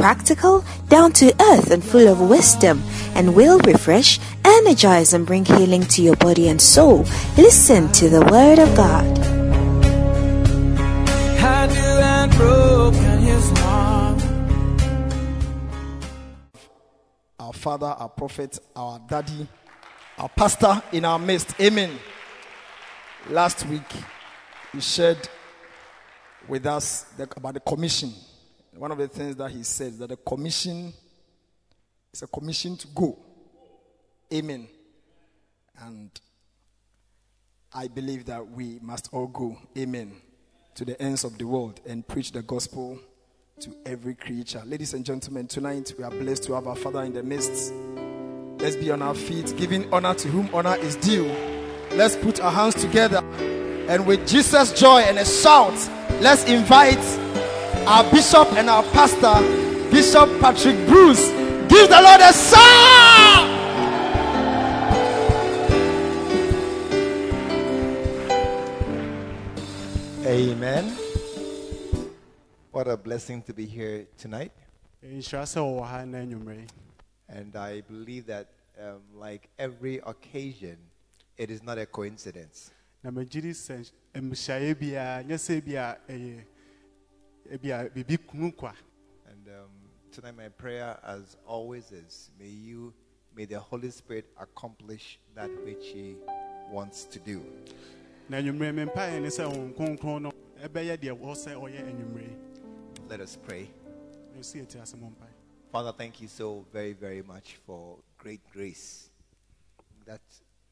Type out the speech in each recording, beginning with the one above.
practical, down to earth, and full of wisdom, and will refresh, energize, and bring healing to your body and soul. Listen to the Word of God. Had you and broken his heart. our father, our prophet, our daddy, our pastor in our midst. Amen. Last week, he shared with us the, about the commission. One of the things that he said is that the commission is a commission to go. Amen. And I believe that we must all go. Amen. To the ends of the world and preach the gospel to every creature. Ladies and gentlemen, tonight we are blessed to have our Father in the midst. Let's be on our feet, giving honor to whom honor is due. Let's put our hands together and with Jesus' joy and a shout, let's invite our bishop and our pastor, Bishop Patrick Bruce. Give the Lord a shout! Amen. What a blessing to be here tonight. nhyira sɛ wɔwɔ ha na anwummerɛ yi. And I believe that, um, like every occasion, it is not a coincidence. And um, tonight, my prayer, as always, is may you, may the Holy Spirit accomplish that which He wants to do. na anwummerɛ me mpaeɛ ne sɛ honhom kronkron no ɛbɛyɛ deɛ wɔ sɛ ɔyɛ anwummerɛ yi Let us pray. na ɛsi ɛti ase mo mpae Father, thank you so very, very much for great grace. That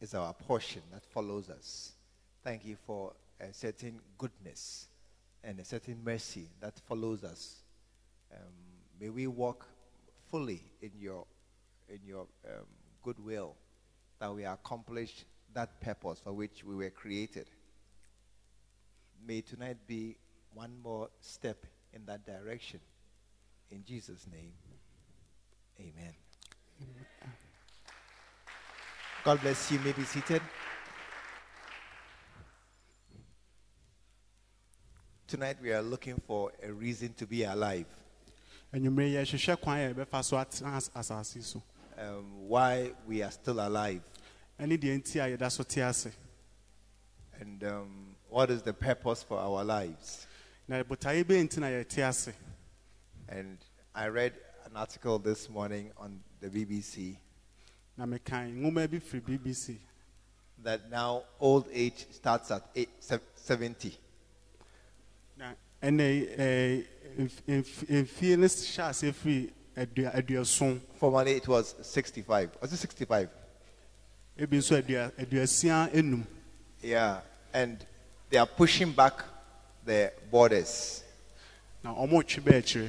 is our portion that follows us. Thank you for a certain goodness and a certain mercy that follows us. Um, may we walk fully in your, in your um, goodwill, that we accomplish that purpose for which we were created. May tonight be one more step in that direction. In Jesus' name, amen. God bless you. You May be seated. Tonight we are looking for a reason to be alive. anwummerɛ yi yɛhwehwɛ kwan a yɛbɛfa so atena as- asase yi so Um, why we are still alive, ɛne deɛ nti a yɛda so te ase and um, what is the purpose for our lives. na botaeɛ bɛyɛ nti na yɛte ase And I read an article this morning on the BBC na mekan nwoma bi firi bbc that now old age starts at eight, 70. na ɛnɛ ɛɛ, mf- mf- mfie no hyɛ ase firi adua- aduason Eh, Formerly it was 65. Was it 65? ebi nso adua- aduasia enum Yeah. And they are pushing back the borders na ɔmo twe bɛɛ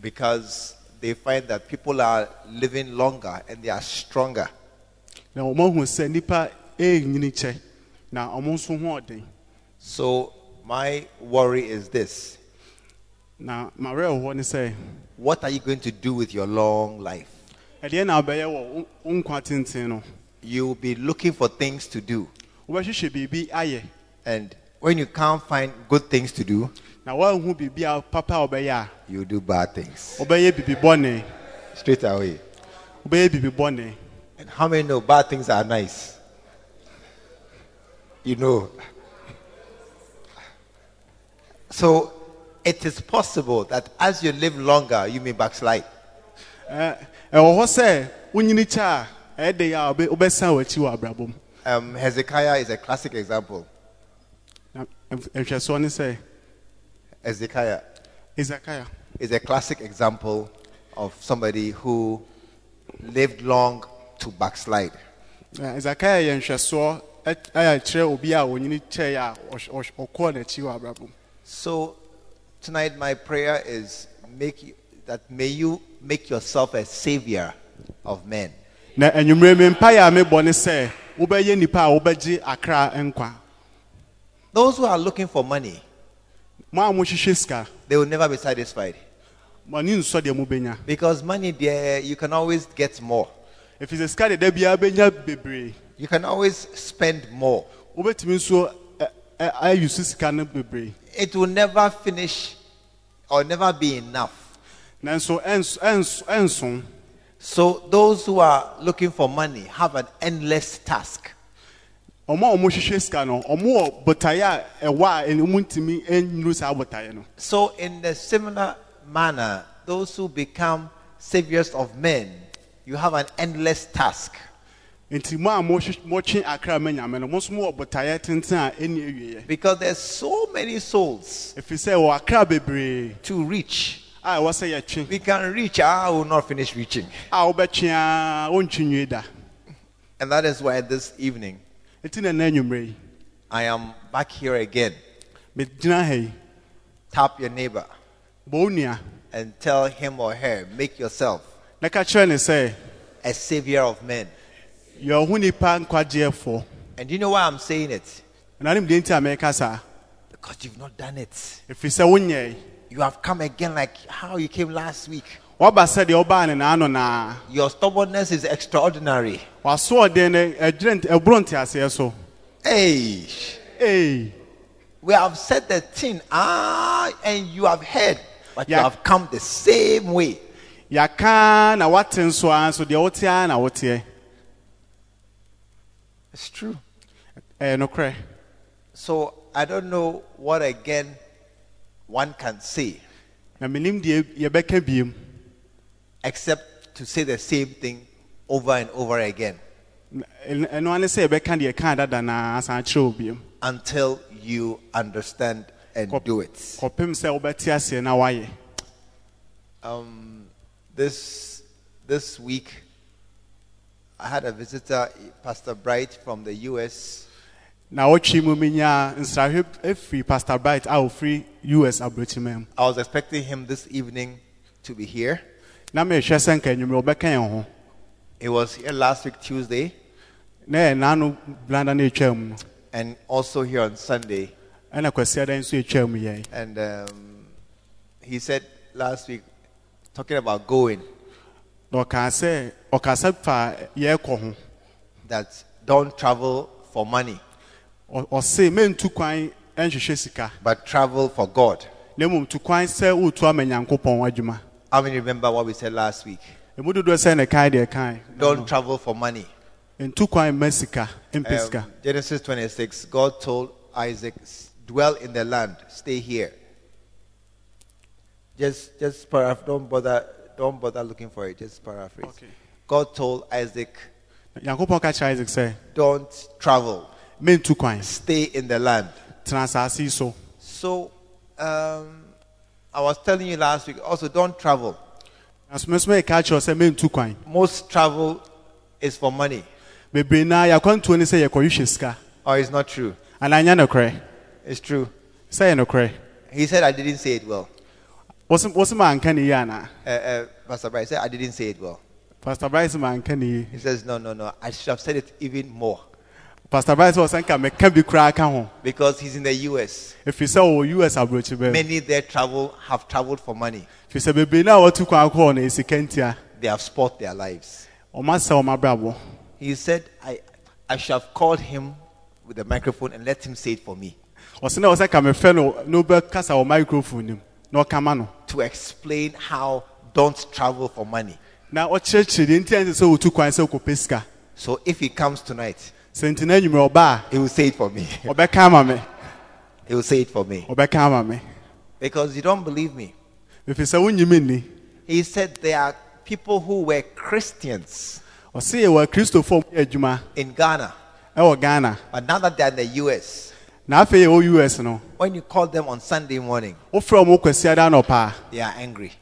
because they find that people are living longer and they are stronger. na ɔmo ahu sɛ nipa ɛnyini kyɛ na ɔmo nso ho ɔden So my worry is this. Now, mawerɛ wɔ hɔ ne sɛ What are you going to do with your long life? ɛdeɛ na wobɛyɛ wɔ wo- wo nkwa tenten no You'll be looking for things to do. wobɛhwehwɛ biribi ayɛ And when you can't find good things to do, now, na woahu biribi a papa a wobɛyɛ a you do bad things wobɛyɛ biribi bɔne straight away. wobɛyɛ biribi bɔne And how many know bad things are nice? You know. So it is possible that as you live longer, you may backslide. Ɛ- ɛwɔ hɔ sɛ a de a wobɛ- wobɛsan w'akyi wɔ abrabɔ mu Um, Hezekiah is a classic example. nhwɛsoɔ Hezekiah is a classic example of somebody who lived long to backslide. isakia yɛ nhwɛsoɔ ɛ- a kyerɛ obi a onyini kyɛe a ɔhw- ɔhw- ɔkɔɔ n'akyi wɔ abrabɔ mu So tonight my prayer is make that may you make yourself a savior of men. na anwummerɛ mi mpaeɛ a mebɔ ne sɛ wobɛyɛ nnipa a wobɛgye akra nkwa Those who are looking for money, mo a mohwehwɛ sika they will never be satisfied. mo ani nsɔ deɛ mobɛnya Because money there, you can always get more. ɛfiri sɛ sika deda biara bɛnya bebree You can always spend more. wobɛtumi nso ɛ- ɛ- ayi sika no bebree It will never finish or never be enough. nanso ɛns- ɛns- So those who are looking for money have an endless task. ɔmo a ɔmohwehwɛ sika no ɔmo wɔ botaeɛ a ɛwɔ a ɔmo saa botaeɛ no So in a similar manner, those who become saviors of men, you have an endless task. Nti mo a motwe akra ma nyame no mo nso mowɔ botaeɛ tenten a ɛnni awieɛ Because there's so many souls ɛfiri sɛ wɔ akra bebree to reach. a ɛwɔ sɛ yɛtwe We can reach, ah, I will not finish reaching. a wobɛtwe a wontwe nwie da And that is why this evening nti na nna anwummerɛ yi I am back here again. megyina ha yi Tap your neighbor bɔ wo nua and tell him or her, make yourself na ka kyerɛ ne sɛ a savior of men. And you know why I'm saying it? na ne mdeɛ nti a mɛka saa Because you've not done it. wonyɛe You have come again like how you came last week. woaba sɛdeɛ wobaa ne naano naa Your stubbornness is extraordinary. wasoɔden no ɛgyerɛ nt- ɛboro nteaseɛ so Hey, ei we have said the thing, ah, and you have heard, but you have come the same way. yɛaka na woate nso a nso deɛ wote ara na woteɛ It's true. no cry. So I don't know what again one can say na menim deɛ yɛbɛka biem except to say the same thing over and over again Na- ɛn- ɛno ane sɛ yɛbɛka deɛ ɛkaa dada na asan akyerɛ wo biem until you understand and do it. kɔpem sɛ wobɛte aseɛ na Um, this this week, I had a visitor, Pastor Bright from the U.S. na wotwe mu menyaa nsrahwɛ afiri pastor bright a ofiri us aborɔkyima mu I was expecting him this evening to be here. na mehwɛ sɛ nka anwummerɛ wɔbɛka yɛn ho He was here last week Tuesday, na yɛ blanda no ɛtwaa mu and also here on Sunday. ɛna kwasiada nso ɛtwaa mu yɛn And um, he said last week, talking about going, that don't travel for money, Ɔ- ɔse mentu kwan nhwehwɛ sika but travel for God. na mmom tu kwan sɛ woretu ama nyankopɔn adwuma How many remember what we said last week? ɛmu dodoɔ sɛ ne kae deɛ kae Don't travel for money. ntu kwan mma sika mpɛ sika Um, Genesis 26, God told Isaac, dwell in the land, stay here. Just, just don't bother, don't bother looking for it, just paraphrase. Okay. God told Isaac, nyankopɔn ka isaac sɛ don't travel, mentu kwan stay in the land. tena asase so So, um, I was telling you last week, also don't travel. nanso me nso mɛka kyerɛ wo sɛ mentu Most travel is for money, bebree naa yɛakwantuo ne sɛ yɛkɔhwehwɛ sika or it's not true. anaa nyɛ nokorɛ It's true. sɛ yɛ nokorɛ He said I didn't say it well. Wo se maanka ne yie anaa Uh, uh, Pastor Bryce said I didn't say it well. pastor Bryce maanka ne He says, no, no, no, I should have said it even more. pastor Bryce sɛ ɔsɛ nka meka bi koraa ka ho because he's in the US. ɛfiri sɛ ɔwɔ us aborɔkyi Many there travel have traveled for money. firi sɛ bebree no a wɔtu kwan kɔɔ no ɛsika ntia They have spoilt their lives. ɔma sɛ ɔma brabɔ He said, I, I should have called him with the microphone and let him say it for me ɔsɛ na ɔsɛ ka mefrɛ no na wobɛkasa wɔ microphone nim na ɔkama no to explain how don't travel for money. na ɔkyerɛkyerɛ deɛ nti ɛnsɛ sɛ wɔtu kwan sɛ wokɔpɛ sika. So if he comes tonight, sɛ nti na anwummerɛ ɔba he will say it for me. a ɔbɛka ama me. He will say it for me. Ɔbɛka ama me. Because you don't believe me. ɛfiri sɛ wonyim nni He said there are people who were Christians ɔse yɛwɔ akristofoɔ a wɔyɛ adwuma in Ghana, ɛwɔ ghana. but now that they're in the US, na afei yɛwɔ us no when you call them on Sunday morning, wofrɛ ɔmo kwasiada anɔpa they are angry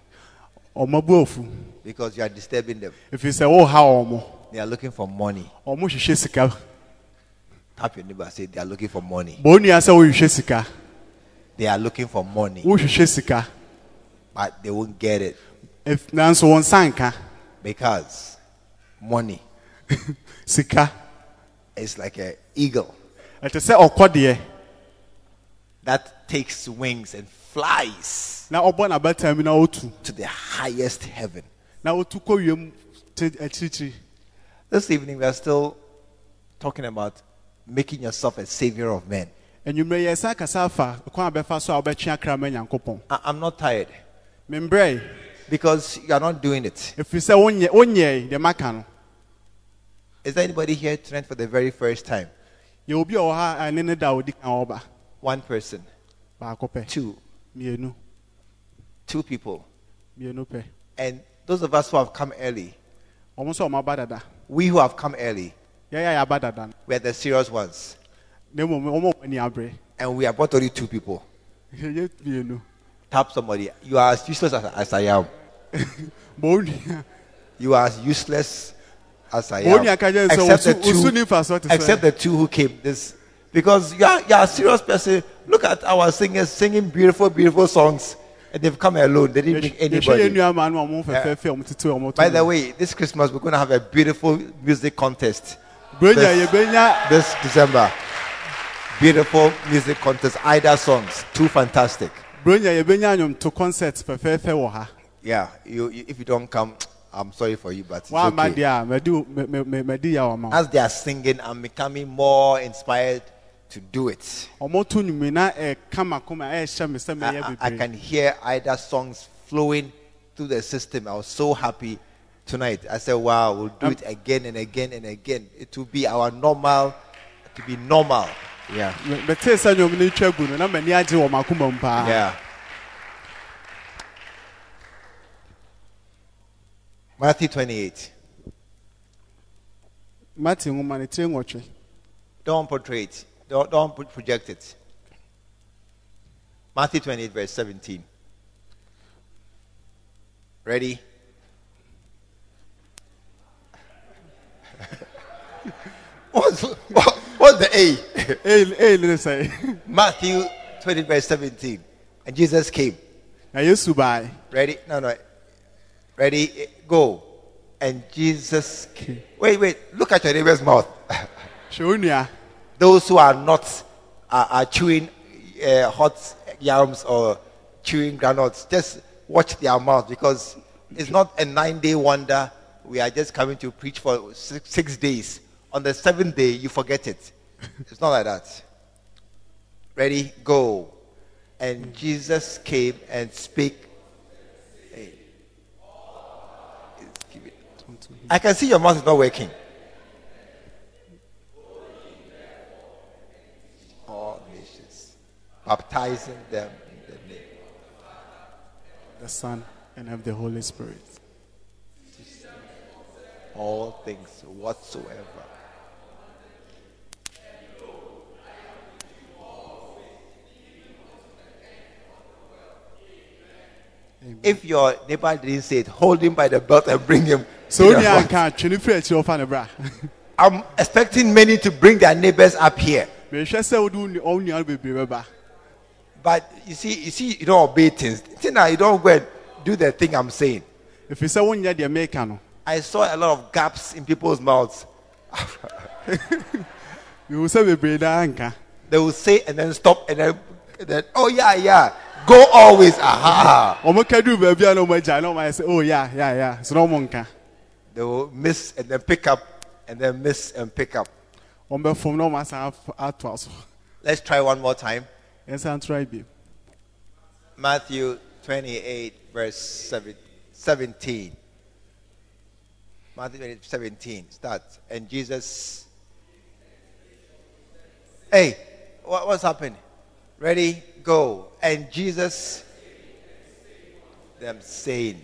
afu because you are disturbing them. If ɛfiri sɛ woha ɔmo They are looking for money. ɔmo hwehwɛ sika Tap your neighbor. Say they are looking for money. bɔ onua sɛ wohwehwɛ sika They are looking for money, wohwehwɛ sika but they won't get it. If- nanso wɔn nsa nka because money sika is like an eagle ɛte sɛ ɔkɔ deɛ that takes wings and flies na ɔbɔ n'abatam na otu to the highest heaven. na otu kɔ wiem te eh, This evening, we are still talking about making yourself a savior of men. enyimire yɛ san kasa afa kwan a bɛfa so a wɔbɛtwe akra ma nyankopɔn I- I'm not tired because you are not doing it. efiri sɛ wonyɛ wonyɛ deɛ maka no Is there anybody here tonight for the very first time? Yɛ obi a ɔwɔ ha a ne ne da a odi kan ɔba One person, baako pɛ two, mmienu two people. mmienu pɛ And those of us who have come early, wɔn nso wɔn aba dada we who have come early, yɛyɛ a yɛaba dada we are the serious ones. na mmom wɔn wɔn ani abere And we are brought only two people. mmienu Tap somebody. You are as useless as, as I am. You are as useless as I am. onua ka kyerɛ sɛ Except the two, ni nfa so te except the two who came this because you are, you are a serious person. Look at our singers singing beautiful beautiful songs and they've come alone. They didn't bring anybody. nua maa no a wɔn fɛfɛɛfɛ a wɔn tete wɔn to by the way this christmas we're going to have a beautiful music contest. This- this december. Beautiful music contest either songs two fantastic. Bronya yɛbɛnya anyɔmto concert fɛfɛɛfɛ wɔ ha yeah you, you if you don't come i'm sorry for you but it's wɔn ama okay. as they are singing i'm becoming more inspired to do it wɔn to nnwumi na ɛ kama kama ɛ hyɛ mi sɛ I, I- I can hear either songs flowing through the system. I was so happy tonight. I said, wow, we'll do it again and again and again. It will be our normal, to be normal. Yeah. Mɛ- mɛte sɛ nnwom no twa gu no na mɛni agye wɔ mako mu paa Yeah. Matthew 28. mate nwoma ne Don't portray it. Don't, don't project it. Matthew 28, verse 17. Ready? what's, what, what's the A? a ee ne sɛ Matthew 20, verse 17. And Jesus came. na you baa Ready? No, no. Ready? Go. And Jesus came. Wait, wait. Look at your neighbor's mouth. nua those who are not are, are chewing uh, hot yams or chewing granules just watch their mouth because it's not a nine day wonder. We are just coming to preach for six, six days. On the seventh day you forget it. It's not like that. Ready? Go. And jesus came and spake Hey. I can see your mouth is not working all nations, baptizing them in the name. the son and of the holy spirit All things whatsoever. If your neighbor didn't say it, hold him by the belt and bring him. sɛ to wo the nua front. nka twe ne firi akyi ɔfa ne bra I'm expecting many to bring their neighbors up here. But you see, you see, you don't obey things. Now, you don't go and do the thing I'm saying. ɛfiri sɛ wonyɛ deɛ meka no I saw a lot of gaps in people's mouths. mehu sɛ bebree daa nka They will say and then stop and then, then oh yeah, yeah. Go always. Aha. ɔmo ka duru baabi a na ɔmo agya na ɔmo ayɛ oh yeah, yeah, yeah. It's na ɔmo nka They will miss and then pick up and then miss and pick up. ɔmo bɛfom na ɔmo asan af- atoa Let's try one more time. Matthew 28, verse 17. Matthew 28, 17. starts. And Jesus. Hey, what, what's happening? Ready? Go. And Jesus. Them saying.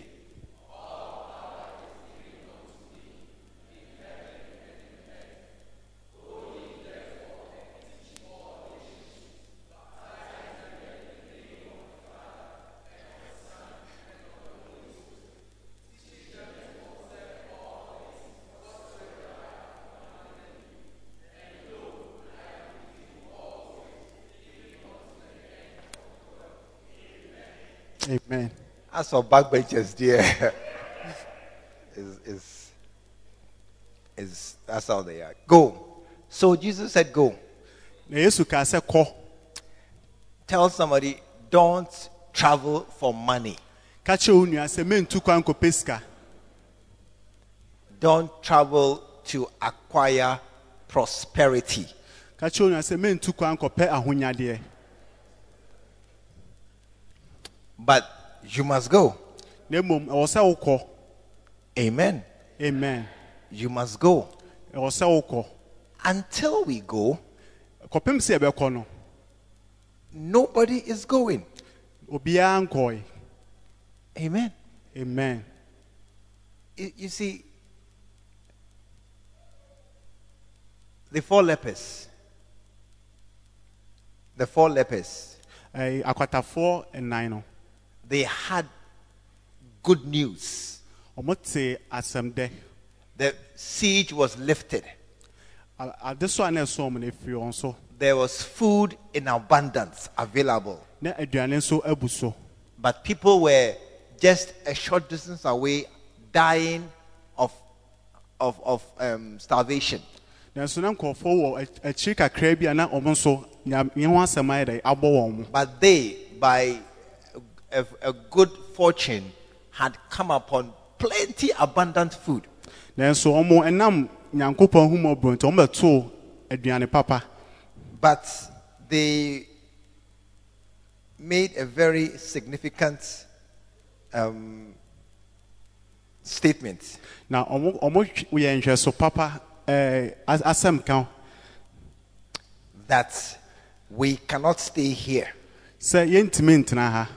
As backbenchers, dear, is, is, is, that's how they are. Go. So Jesus said, Go. na yesu kaa sɛ Tell somebody, don't travel for money. ka kyerɛ wo nua sɛ mentu kwan nkɔpɛ sika Don't travel to acquire prosperity. ka kyerɛ wo nua sɛ mentu kwan But you must go. na mmom ɛwɔ sɛ wokɔ Amen. amen You must go. ɛwɔ sɛ wokɔ Until we go, kɔpem sɛ yɛbɛkɔ no nobody is going. Amen. amen You, see, the four lepers, the four lepers, akwatafoɔ nnan no they had good news. wɔte asɛm dɛ The siege was lifted. A- ade so a na ɛsɔn mu no efiri wɔn so There was food in abundance available. na aduane nso abu so But people were just a short distance away dying of, of, of um, starvation. nanso na nkurɔfoɔ wɔ ak- akyiri kakra bi a na wɔn nso nya ne ho asɛm ayɛ dɛ abɔ wɔn mu But they, by a, a good fortune, had come upon plenty abundant food. nanso wɔn ɛnam nyankopɔn ahomɔborɔ nti wɔn bɛtoo aduane papa But they made a very significant um, statement. na wɔn wɔn yɛ nhwɛso papa ɛɛ as- asɛm ka that we cannot stay here sɛ yɛntumi ntena ha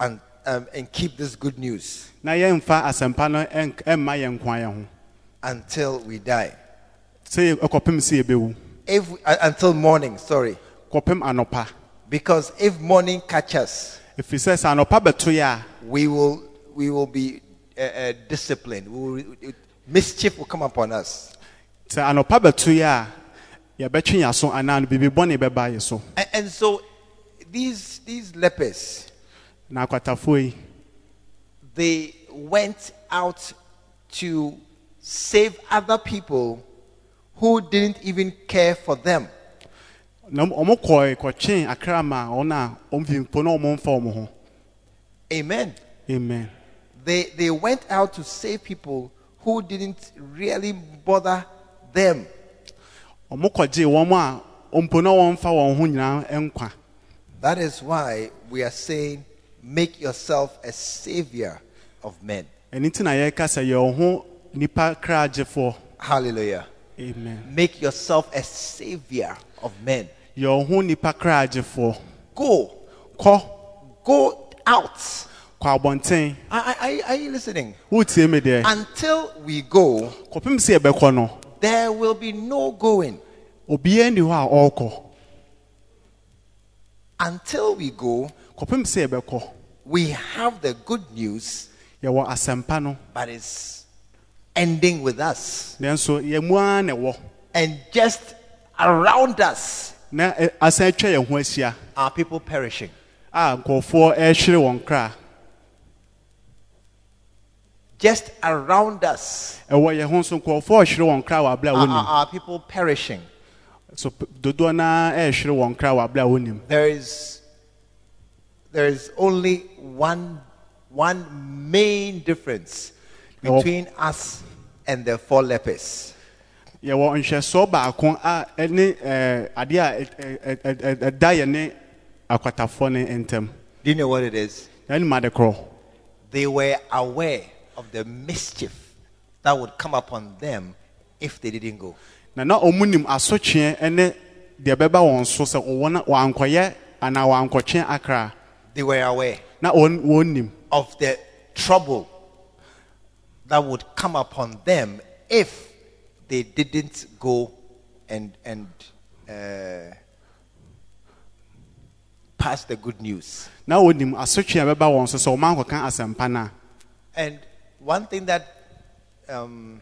and, um, and keep this good news na yɛmfa asɛmpa no ɛnk- ɛmma yɛn nko yɛn ho until we die. sɛ yɛ- ɛkɔpem sɛ yɛbɛwu If uh, until morning, sorry. kɔpem anɔpa Because if morning catches, ɛfiri sɛ sɛ anɔpa bɛto yɛ a we will we will be uh, uh, disciplined. We will, mischief will come upon us. sɛ anɔpa bɛto yɛ a yɛbɛtwe yɛn aso anaa no biribi bɔne bɛba yɛ so And, and so these these lepers na akwatafoɔ yi they went out to save other people who didn't even care for them. na ɔmo kɔɛ kɔtwe akrama wɔn a ɔmo mpo na ɔmo mfa ɔmo ho Amen. amen They they went out to save people who didn't really bother them. ɔmo kɔgye wɔn a mpo na wɔn mfa wɔn ho nyinaa nkwa That is why we are saying, make yourself a savior of men. ɛno nti na yɛreka sɛ yɛ wɔn ho Hallelujah. amen Make yourself a savior of men. yɛ wɔn ho nipa Go, go out. Are, are, are you listening? wotie mi deɛ Until we go, kɔpem sɛ no there will be no going. obiara ni hɔ a ɔrekɔ Until we go, kɔpem sɛ yɛbɛkɔ we have the good news, yɛwɔ asɛmpa no but it's ending with us. nanso yɛn mu ara na ɛwɔ And just around us na ɛ- asan atwa yɛn ho ahyia are people perishing. a nkurɔfoɔ ɛrehwere wɔn kra Just around us ɛwɔ yɛn ho nso nkurɔfoɔ ɛrehwere wɔn kra wɔ abere a are, are, people perishing. so p- there is only one, one main difference between us and the four lepers. yɛwɔ nhwɛsoɔ baako a ɛɛ eh, adeɛ a eh, eh, ɛda ne akwatafoɔ ne ntam Do you know what it is? ade korɔ They were aware of the mischief that would come upon them if they didn't go. na na wɔn nim asotweɛ deɛ ɛbɛba wɔn so sɛ wɔn wɔankɔyɛ anaa wɔankɔtwe akra They were aware na wɔn wɔn of the trouble that would come upon them if they didn't go and and uh, pass the good news. na wɔn nim asotweɛ a ɛbɛba wɔn so sɛ wɔn ankɔka asɛmpa no a And one thing that um,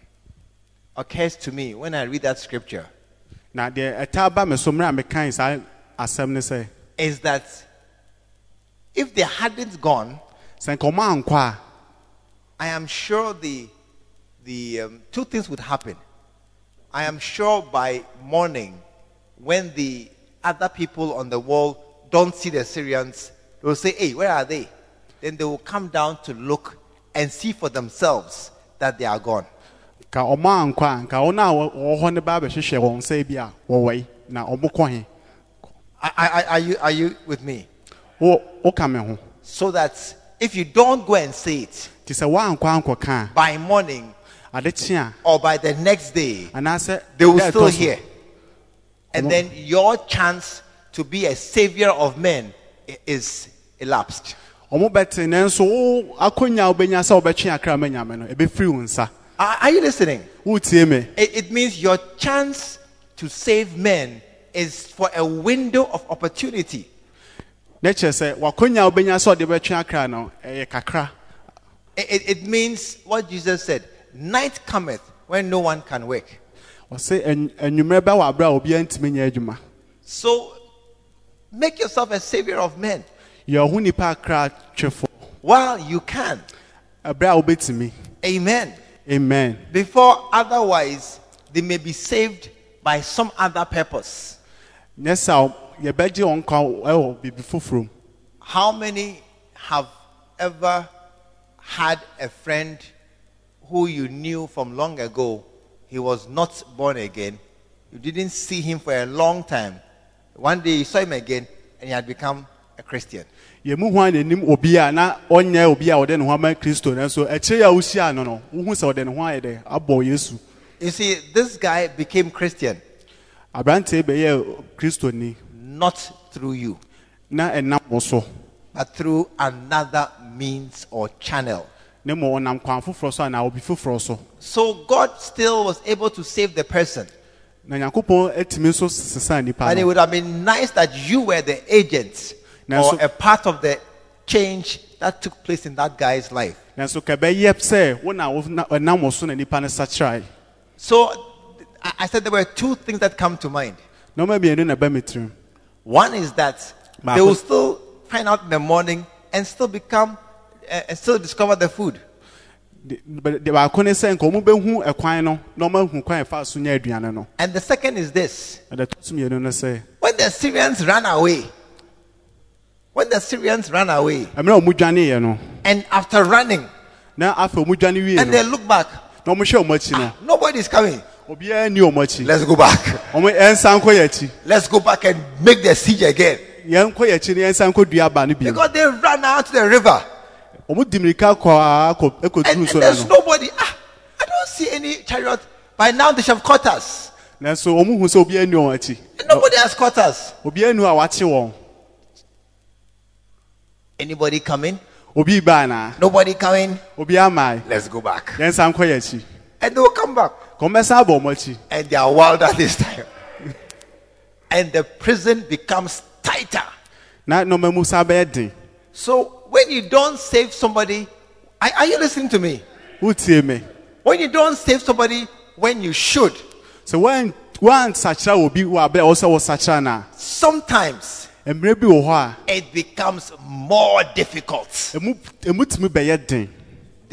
occurs to me when I read that scripture na deɛ ɛtaa ba me so mmerɛ a mekan saa asɛm ne is that if they hadn't gone, sɛ nka ɔmo ankɔ a I am sure the, the um, two things would happen. I am sure by morning, when the other people on the wall don't see the Syrians, they will say, Hey, where are they? Then they will come down to look and see for themselves that they are gone. ka a nka wɔn a wɔ wɔ hɔ no ba abɛhyehyɛ wɔn nsa a wɔwɔ yi na he I, I, I- are, you, are you with me? Wo woka me ho So that if you don't go and say it te sɛ woankɔ ankɔka by morning or by the next day, they will still hear. And then your chance to be a savior of men is elapsed. ɔmo bɛte nanso wo akɔnya a wobɛnya sɛ wobɛtwe akra ma nyame no ɛbɛfiri wo nsa Are, are you listening? It, it means your chance to save men is for a window of opportunity. Na kyerɛ sɛ wakɔnya a wobɛnya sɛ ɔde bɛtwe akra no ɛyɛ kakra It, means what Jesus said night cometh when no one can work. ɔse "Anw- anwummerɛ bɛwɔ aberɛ a obiara ntumi nyɛ adwuma So make yourself a savior of men yɛ ɔho nnipa akra twefo while you can. ɛberɛ a wobɛtumi Amen. amen Before otherwise, they may be saved by some other purpose. Yɛbɛgye wɔn nkwa ɛwɔ biribi foforɔ mu How many have ever had a friend who you knew from long ago? He was not born again. You didn't see him for a long time. One day you saw him again and he had become a Christian. yɛn mu hwan n'anim obi a na ɔnyɛ obi a ɔde ne ho ama kristo nanso akyire a wohyia no no wohu sɛ ɔde ne ho ayɛ dɛ abɔ yesu You see, this guy became Christian aberanteɛ bɛyɛ kristoni not through you, na ɛnam wo so but through another means or channel. ne mmɔ ɔnam kwan foforɔ so anaa obi foforɔ so So God still was able to save the person. na nyankopɔn atumi nso sesa nnipa And it would have been nice that you were the agent or a part of the change that took place in that guy's life. nanso ka ɛbɛyɛ sɛ wo na wo- na- ɛnam wo so na nnipa no sakyerae So I I said there were two things that come to mind. Nɔɔma mmienu na ɛbɛ me tirim One is that they will still find out in the morning and still become uh, and still discover the food. And the second is this na deɛ ɛtɔ so mmienu no sɛ when the Syrians ran away, when the Syrians ran away, ɛmmerɛ a ɔmo dwaneeɛ no and after running, na afei ɔmo and they look back, hwɛ ɔmo akyi coming. obiara nni ɔmo Let's go back. Ɔmo ɛnsan nkɔ yɛ akyi Let's go back and make the siege again. yɛn nkɔ yɛ akyi na yɛnsan nkɔ dua aba no bi Because they ran out to the river. ɔmo di mirika kɔ a kɔ And, and there's nobody. Ah, I don't see any chariot. By now they should have caught us. nanso ɔmo hu sɛ obiara nni wɔn akyi And nobody has caught us. obiara nu a wakye wɔn Anybody coming? Nobody coming? Let's go back. yɛnsan nkɔ yɛ akyi And they will come back. Abɔ ɔmo And they are wild at this time. and the prison becomes tighter. na nneɛma mu san bɛyɛ So when you don't save somebody, are, are you listening to me? wotie me When you don't save somebody when you should, sɛ wɔn wɔansakyera obi wɔ abere a wɔsɛ wɔsakyera no sometimes a mmerɛ bi wɔ hɔ a it becomes more difficult.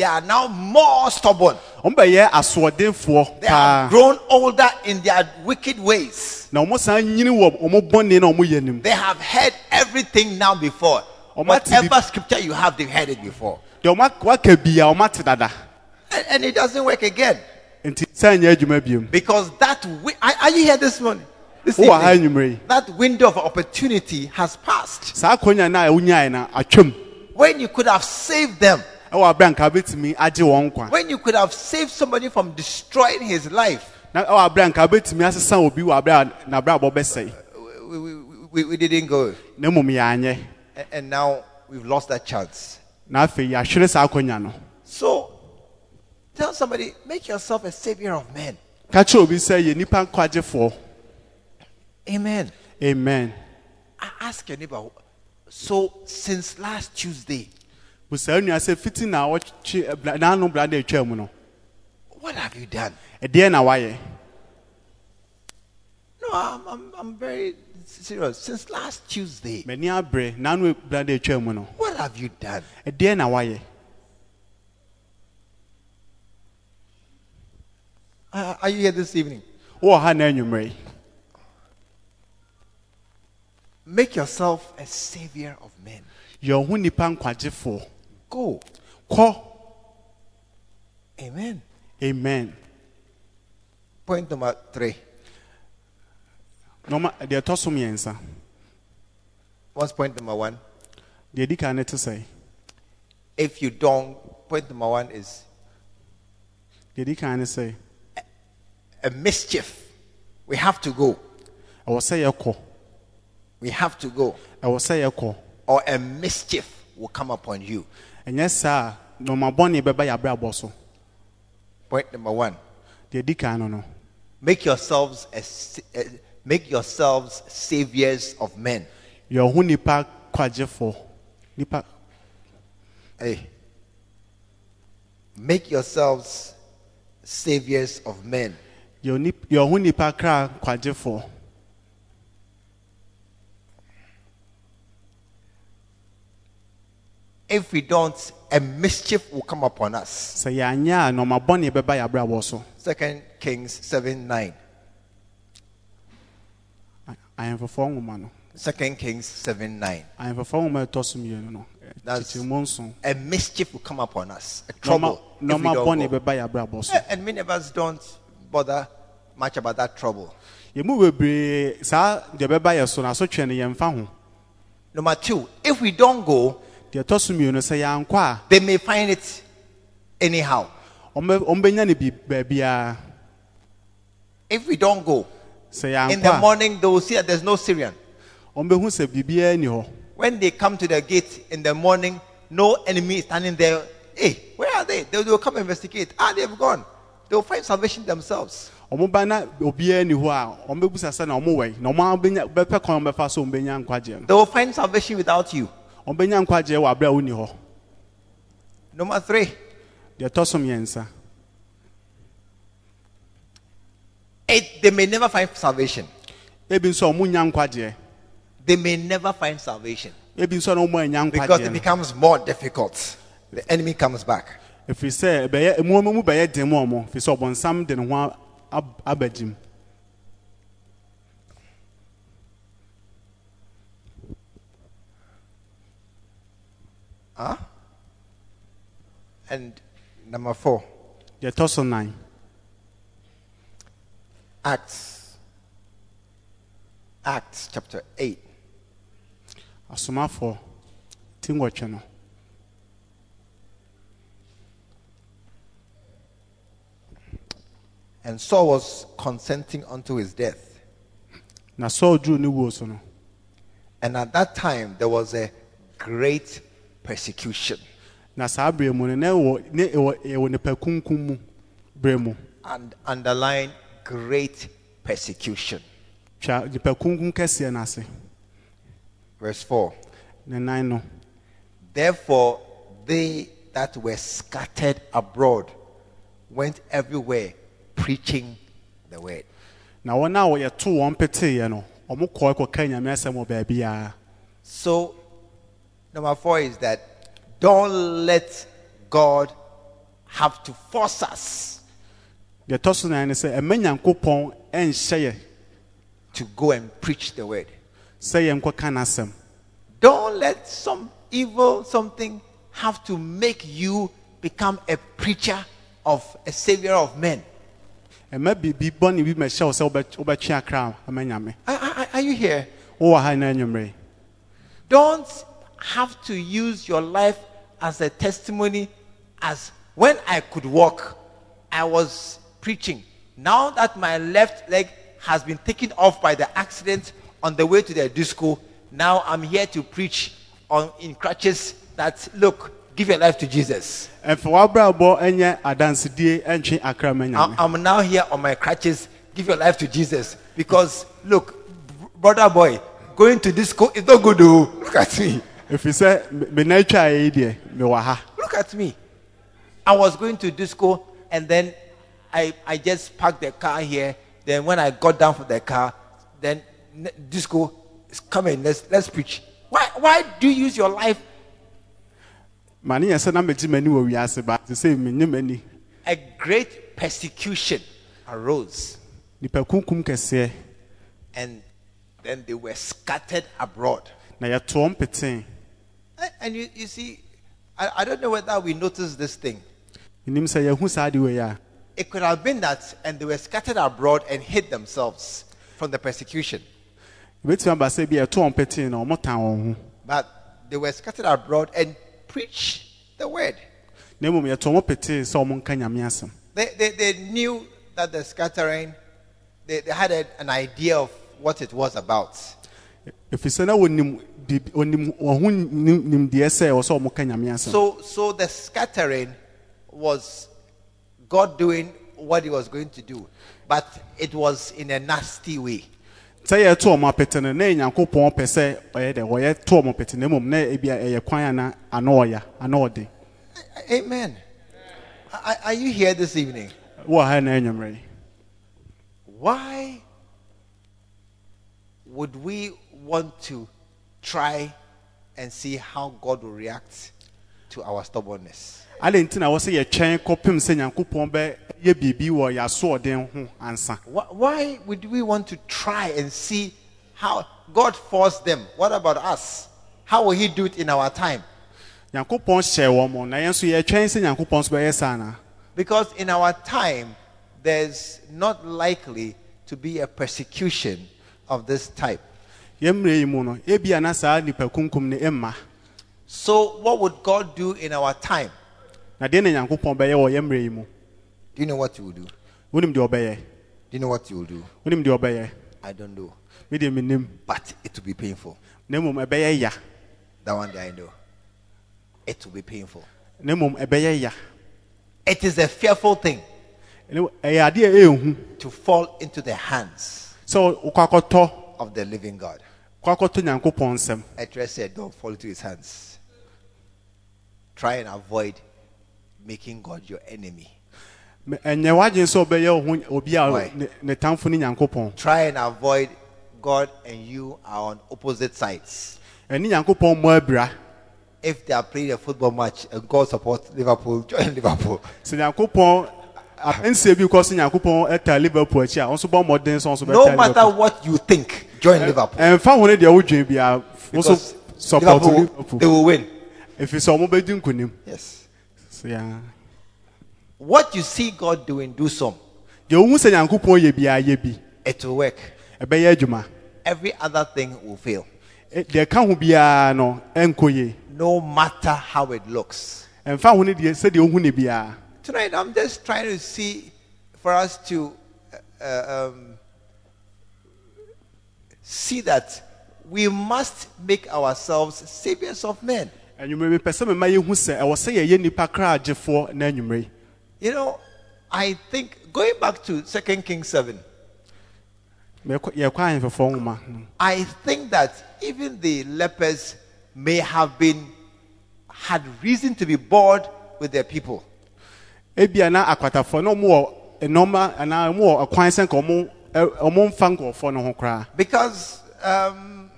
They are now more stubborn. wɔn bɛyɛ asoɔdenfoɔ They have grown older in their wicked ways. na wɔn san nyini wɔ wɔn bɔnne na wɔn yɛ nim They have heard everything now before. Whatever scripture you have, they've heard it before. deɛ wɔn ak- waka bia wɔn ate dada And, and it doesn't work again. nti sɛ nyɛ adwuma biom Because that, wi- are, are you here this morning? This evening? that window of opportunity has passed. saa akonnwa no a wonyae no atwam When you could have saved them. Ɛwɔ abere a nka wobɛtumi agye wɔn nkwa When you could have saved somebody from destroying his life. na ɛwɔ abere a nka wobɛtumi asesa obi wɔ abere a n'abrabɔ bɛsɛe We, we, we, we didn't go. na mmom yɛanyɛ And, and now we've lost that chance. na afei yɛahwere saa akonnwa no So tell somebody, make yourself a savior of men. ka kyerɛ obi sɛ yɛ nnipa nkwagyefoɔ Amen. amen I ask your neighbor. So since last Tuesday, busaa nua sɛ fiti na wɔtwe n'ano bra atwa mu no what have you done? ɛdeɛn na wayɛ No, I'm, I'm, I'm very serious. Since last Tuesday, m'ani abere n'ano ebira de atwa mu no what have you done? ɛdeɛ na wayɛ Uh, are you here this evening? wowɔ ha na yi Make yourself a savior of men. yɛ wo ho nnipa nkwagyefoɔ Go. kɔ Amen. amen Point number three. deɛ ɛtɔ so mmiɛnsa What's point number one? kan ne te sɛ If you don't, point number one is di kan ne sɛ a mischief. We have to go. ɛwɔ sɛ yɛkɔ We have to go. ɛwɔ sɛ yɛkɔ Or a mischief will come upon you. Ɛnyɛ saa a nɔma bɔne bɛba yɛ abrabɔ so Point number one. deɛ di kan no no Make yourselves a, a- eh, make yourselves saviors of men. yɛ ho nnipa kwagyefoɔ nipa Hey. Make yourselves saviors of men. yɛ wo nip- yɛ wo ho nnipa kra kwagyefoɔ If we don't, a mischief will come upon us. sɛ yɛanyɛ a nɔma bɔne bɛba yɛ abrabɔ so Second Kings 7 9. ahemfofoɔ nwoma no Second Kings 7 9. ahemfofoɔ nwoma a ɛtɔ so no That's- A mischief will come upon us. A trouble. if we don't go. bɛba yɛ abrabɔ so Eh, And many of us don't bother much about that trouble. yɛn mu bebree saa deɛ bɛba yɛ so no asotwe no yɛmfa ho Number two, if we don't go, deɛ ɛtɔ so mmienu sɛ yɛankɔ a they may find it anyhow. ɔmbɛnya no baabiara If we don't go, sɛ in the yɛankɔ morning they will see that there's no Syrian. ɔmbɛhu sɛ biribiara ni hɔ When they come to the gate in the morning, no enemy is standing there. Hey, where are they? They will come investigate. Ah, they've gone. They will find salvation themselves. ɔmo na obiara ni hɔ a ɔmbɛbusa sɛ na ɔmo na ɔmo abɛnya bɛpɛ kwan bɛfa so ɔmbɛnya nkwagyeɛ no They will find salvation without you. Ɔmbɛnya nkwagyeɛ wɔ abere a woni hɔ Number three, deɛ ɛtɔ so mmiɛnsa. It, they may never find salvation. ebi nso ɔmo nya nkwagyeɛ. They may never find salvation. Ebi nso na ɔmo anya because it becomes more difficult. The enemy comes back. ɛfiri sɛ ɛbɛyɛ emu mu bɛyɛ den mu ɔmo. Ɛfiri sɛ ɔbɔnsam de ne ho a- mu And number four, deɛ ɛtɔ so nan Acts. Acts chapter 8. asomafoɔ ti nwɔtwe no And Saul was consenting unto his death. na saul duru ne wuo so no And at that time, there was a great persecution. na saa abere mu no na ɛwɔ ne ɛwɔ ɛwɔ nipa kunkun mu bere mu And underline great persecution. twa nipa kunkun kɛseɛ n'ase Verse 4. ne nan no Therefore, they that were scattered abroad went everywhere preaching the word. na wɔn a wɔyɛ to wɔn peteeɛ no wɔn kɔɔ kɔka nyame asɛm wɔ baabiara So, number four is that don't let God have to force us deɛ ɛtɔ so nan ne sɛ ɛmɛ nyankopɔn ɛnhyɛ yɛ to go and preach the word. sɛ yɛn nkɔka n'asɛm Don't let some evil something have to make you become a preacher of a savior of men. ɛmɛ biribi bɔne bi mɛhyɛ wo sɛ wobɛ- wobɛtwe akra ama nyame Are, are- are you here? wowɔ ha na anwummerɛ Don't have to use your life as a testimony as when I could walk, I was preaching. Now that my left leg has been taken off by the accident on the way to the disco, now I'm here to preach on in crutches that look, give your life to Jesus. ɛmfa w'abrabɔ ɛnyɛ adansedie ɛntwe akra I- nyame I'm now here on my crutches. Give your life to Jesus. Because look, brother boy, going to disco is not good. Oh, look at me. Ɛfiri sɛ me- me na atwaeɛ yi deɛ mewɔ ha Look at me. I was going to disco and then I, I just parked the car here. Then when I got down from the car, then disco come in, let's, let's preach. Why, why do you use your life? ma ne yɛ sɛ na megye m'ani wɔ wiase ba te sɛ menye m'ani A great persecution arose, kɛseɛ and then they were scattered abroad. na yɛtoɔ mpetee And- And you, you see, I, I don't know whether we noticed this thing. menim sɛ yɛhu saa de wei a It could have been that, and they were scattered abroad and hid themselves from the persecution. ɛbɛtumi aba sɛ bi yɛtoɔ mpetee na ɔmotan wɔn ho But they were scattered abroad and preached the word. na mmom yɛtoɔ mo petee sɛ ɔmo nka nyame asɛm They, they, they knew that the scattering, they, they had a, an idea of what it was about. ɛfiri sɛ na wɔnim biribi- wɔnim wɔn ho nim- nimdeɛ sɛ ɛwɔ sɛ ɔmo ka nyame asɛm So, so the scattering was God doing what He was going to do, but it was in a nasty way. sɛ yɛto ɔmo apete no nyankopɔn pɛ sɛ ɔyɛ dɛ wɔyɛ to ɔmo apete na na ebi ɛyɛ kwan ana ano ɔya ano ɔde Amen. Are, are you here this evening? wɔ ha na anwummerɛ Why would we want to try and see how God will react to our stubbornness? ade nti na wɔ sɛ yɛtwɛn kɔpem sɛ nyankopɔn bɛyɛ biribi wɔ yɛasoɔden ho ansa Why, why would we want to try and see how God forced them? What about us? How will He do it in our time? nyankopɔn hyɛ wɔn na yɛn nso yɛtwɛn sɛ nyankopɔn nso bɛyɛ saa na Because in our time, there's not likely to be a persecution of this type. So, what would God do in our time? na deɛ na nyankopɔn bɛyɛ wɔ yɛn mmerɛ yi mu Do you know what He will do? Do wonim deɛ ɔbɛyɛ you know what He will do? I don't know. me deɛ menim But it will be painful. na mmom ya That one day I know. It will be painful. na mmom ya It is a fearful thing Ɛne- ɛyɛ adeɛ a ɛɛhu to fall into the hands of the living God. Kɔ akɔtɔ nyankopɔn nsɛm Don't fall into his hands. Try and avoid making God your enemy. Me- ɛnyɛ w'adwene sɛ ɔbɛyɛ wo ho obi a Why? ne- ne tamfo ne nyankopɔn Try and avoid God and you are on opposite sides. ɛne nyankopɔn mmɔ abira If they are playing a football match and God supports Liverpool, join Liverpool. sɛ nyankopɔn apensie bi kɔ so nyankopɔn ɛta liverpool akyi a ɔnso bɔ mmɔden sɛ ɔnso No matter liverpool what you think, join Liverpool. ɛmfa ho ne deɛ wodwen biara wo support Liverpool, liverpool they will win. ɔmo bɛdi nkonim Yes. So, yeah. What you see God doing, do some. deɛ wohu sɛ nyankopɔn yɛ biara yɛ It will work. Every other thing will fail. Ka ho biara no matter how it looks. ɛmfa ho ne deɛ sɛdeɛ wohu ne Tonight, I'm just trying to see for us to uh, um, see that we must make ourselves saviors of men. anwummerɛ mepɛ sɛ mema yɛhu sɛ ɛwɔ sɛ yɛyɛ nnipa kra agyefoɔ na anwummerɛ yi You know, I think going back to Second Kings 7, Mɛkɔ- yɛkɔ ahemfɛfoɔ nwoma no. I think that even the lepers may have been had reason to be bored with their people. ebia na akwatafoɔ na ɔmo wɔ nneɛma anaa ɔmo wɔ ɔkwan sɛ nka ɔmo ɛ- ɔmo mfa nkurɔfoɔ no ho koraa Because um,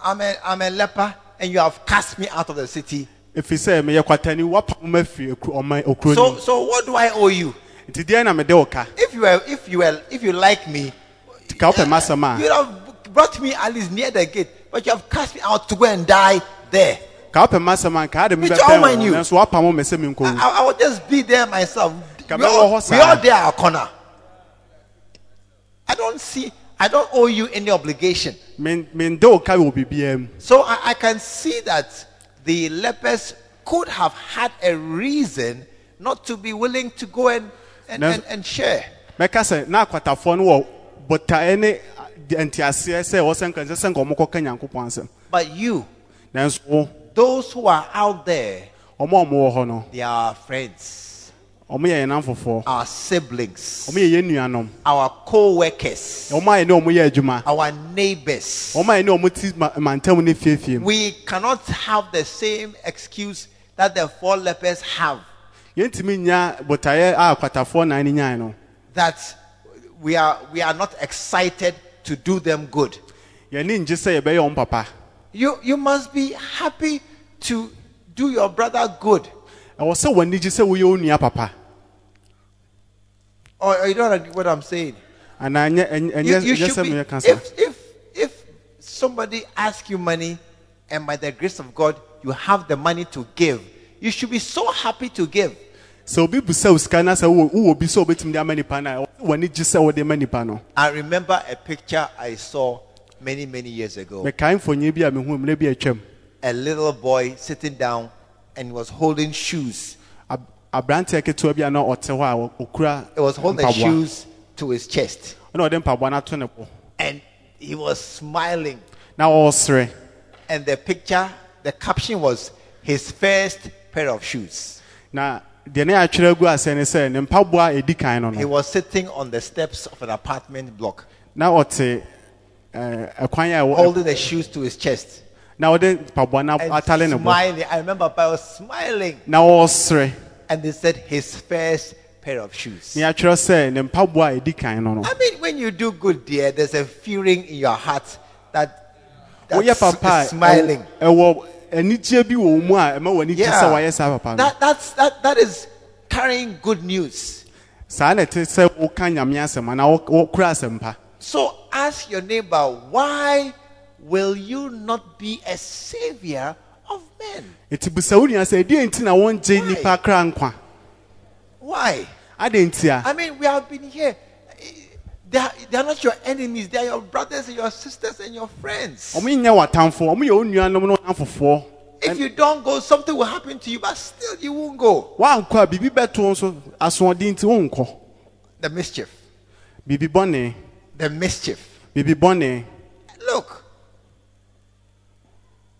I'm, a, I'm a leper and you have cast me out of the city. ɛfiri sɛ meyɛ kwatani wapa mo afiri eku- ɔma okuro So, so what do I owe you? nti deɛ na mede wo ka If you were, if you were, if you like me, m'asɛm you would have brought me at least near the gate, but you have cast me out to go and die there. ka wopɛ a nka ade me Which all wo mind you. nanso wapa mo mɛ sɛ I, I, I will just be there myself. We all, we all there our corner. I don't see. I don't owe you any obligation. Men- mende wo ka wɔ biribiara mu So I, I can see that the lepers could have had a reason not to be willing to go and, and, and, and share. mɛka sɛ na akwatafoɔ no wɔ botaeɛ ne nteaseɛ sɛ ɛwɔ sɛ nka sɛ nka ɔmo kɔka nyankopɔn asɛm But you, nanso those who are out there, ɔmo a ɔmo wɔ hɔ no they are friends, ɔmo yɛ yɛn namfofoɔ our siblings, ɔmo yɛ yɛn nuanom our co-workers, ɔmo a yɛ ne ɔmo yɛ adwuma our neighbors. ɔmo a yɛ ne ɔmo ti ma- mantam ne fiefie mu We cannot have the same excuse that the four lepers have. yɛntumi nya botaeɛ a akwatafoɔ nan ne nyae no That we are we are not excited to do them good. yɛne ngye sɛ yɛbɛyɛ wɔn papa You, you must be happy to do your brother good. Ɛwɔ sɛ w'ani gye sɛ woyɛ wo nua papa Or, or you don't agree what I'm saying? anaa ɛnyɛ ɛnyɛ You, ɛnyɛ you ɛnyɛ should sɛ be, meyɛ ka sa if, if, if somebody asks you money and by the grace of God you have the money to give, you should be so happy to give. sɛ obi busa wo sika na sɛ wowɔ wowɔ bi sɛ wobɛtumi de ama nipa no a ɛwɔ sɛ w'ani gye sɛ wode ma nipa no I remember a picture I saw many, many years ago. mekae mfonyin bi a mehu mmerɛ bi atwam A little boy sitting down and was holding shoes. Aberanteɛ ketewa bi a na ɔte hɔ a ɔkura It was holding shoes to his chest. ɛna ɔde mpaboa no ato ne bo And he was smiling. na ɔresere And the picture, the caption was his first pair of shoes. na deɛ ne yɛatwerɛ agu asɛ ne sɛ ne mpaboa a ɛdi kan no He no was sitting on the steps of an apartment block, na ɔte ɛɛ, ɛkwan a ɛwɔ holding the shoes to his chest. Na ɔde mpaboa no And atale ne smiling. I remember I was smiling. na ɔresere And they said his first pair of shoes. ne yɛatwerɛ sɛ ne mpaboa a ɛdi kan no no I mean, when you do good, dear, there's a feeling in your heart that that's papa smiling. ɛwɔ ɛwɔ anigye bi wɔ wo mu a ɛma w'ani gye sɛ wayɛ saa ah, papa no That, that's, that, that is carrying good news. saa na ɛte sɛ woka nyame asɛm anaa wo- wokura asɛmpa So ask your neighbor, why will you not be a savior of men? ɛti bisa wo nua sɛ ɛdeɛ na wɔngye Why? nnipa kra nkwa Why? adɛn nti a I mean, we have been here. They are, they are not your enemies, they are your brothers and your sisters and your friends. ɔmo nyɛ w'atamfoɔ ɔmo yɛ wo nuanom no ɔtamfofoɔ If you don't go, something will happen to you, but still you won't go. woankɔ a biribi bɛto nso asoɔden nti wonkɔ The mischief. biribi bɔne The mischief. biribi bɔne Look,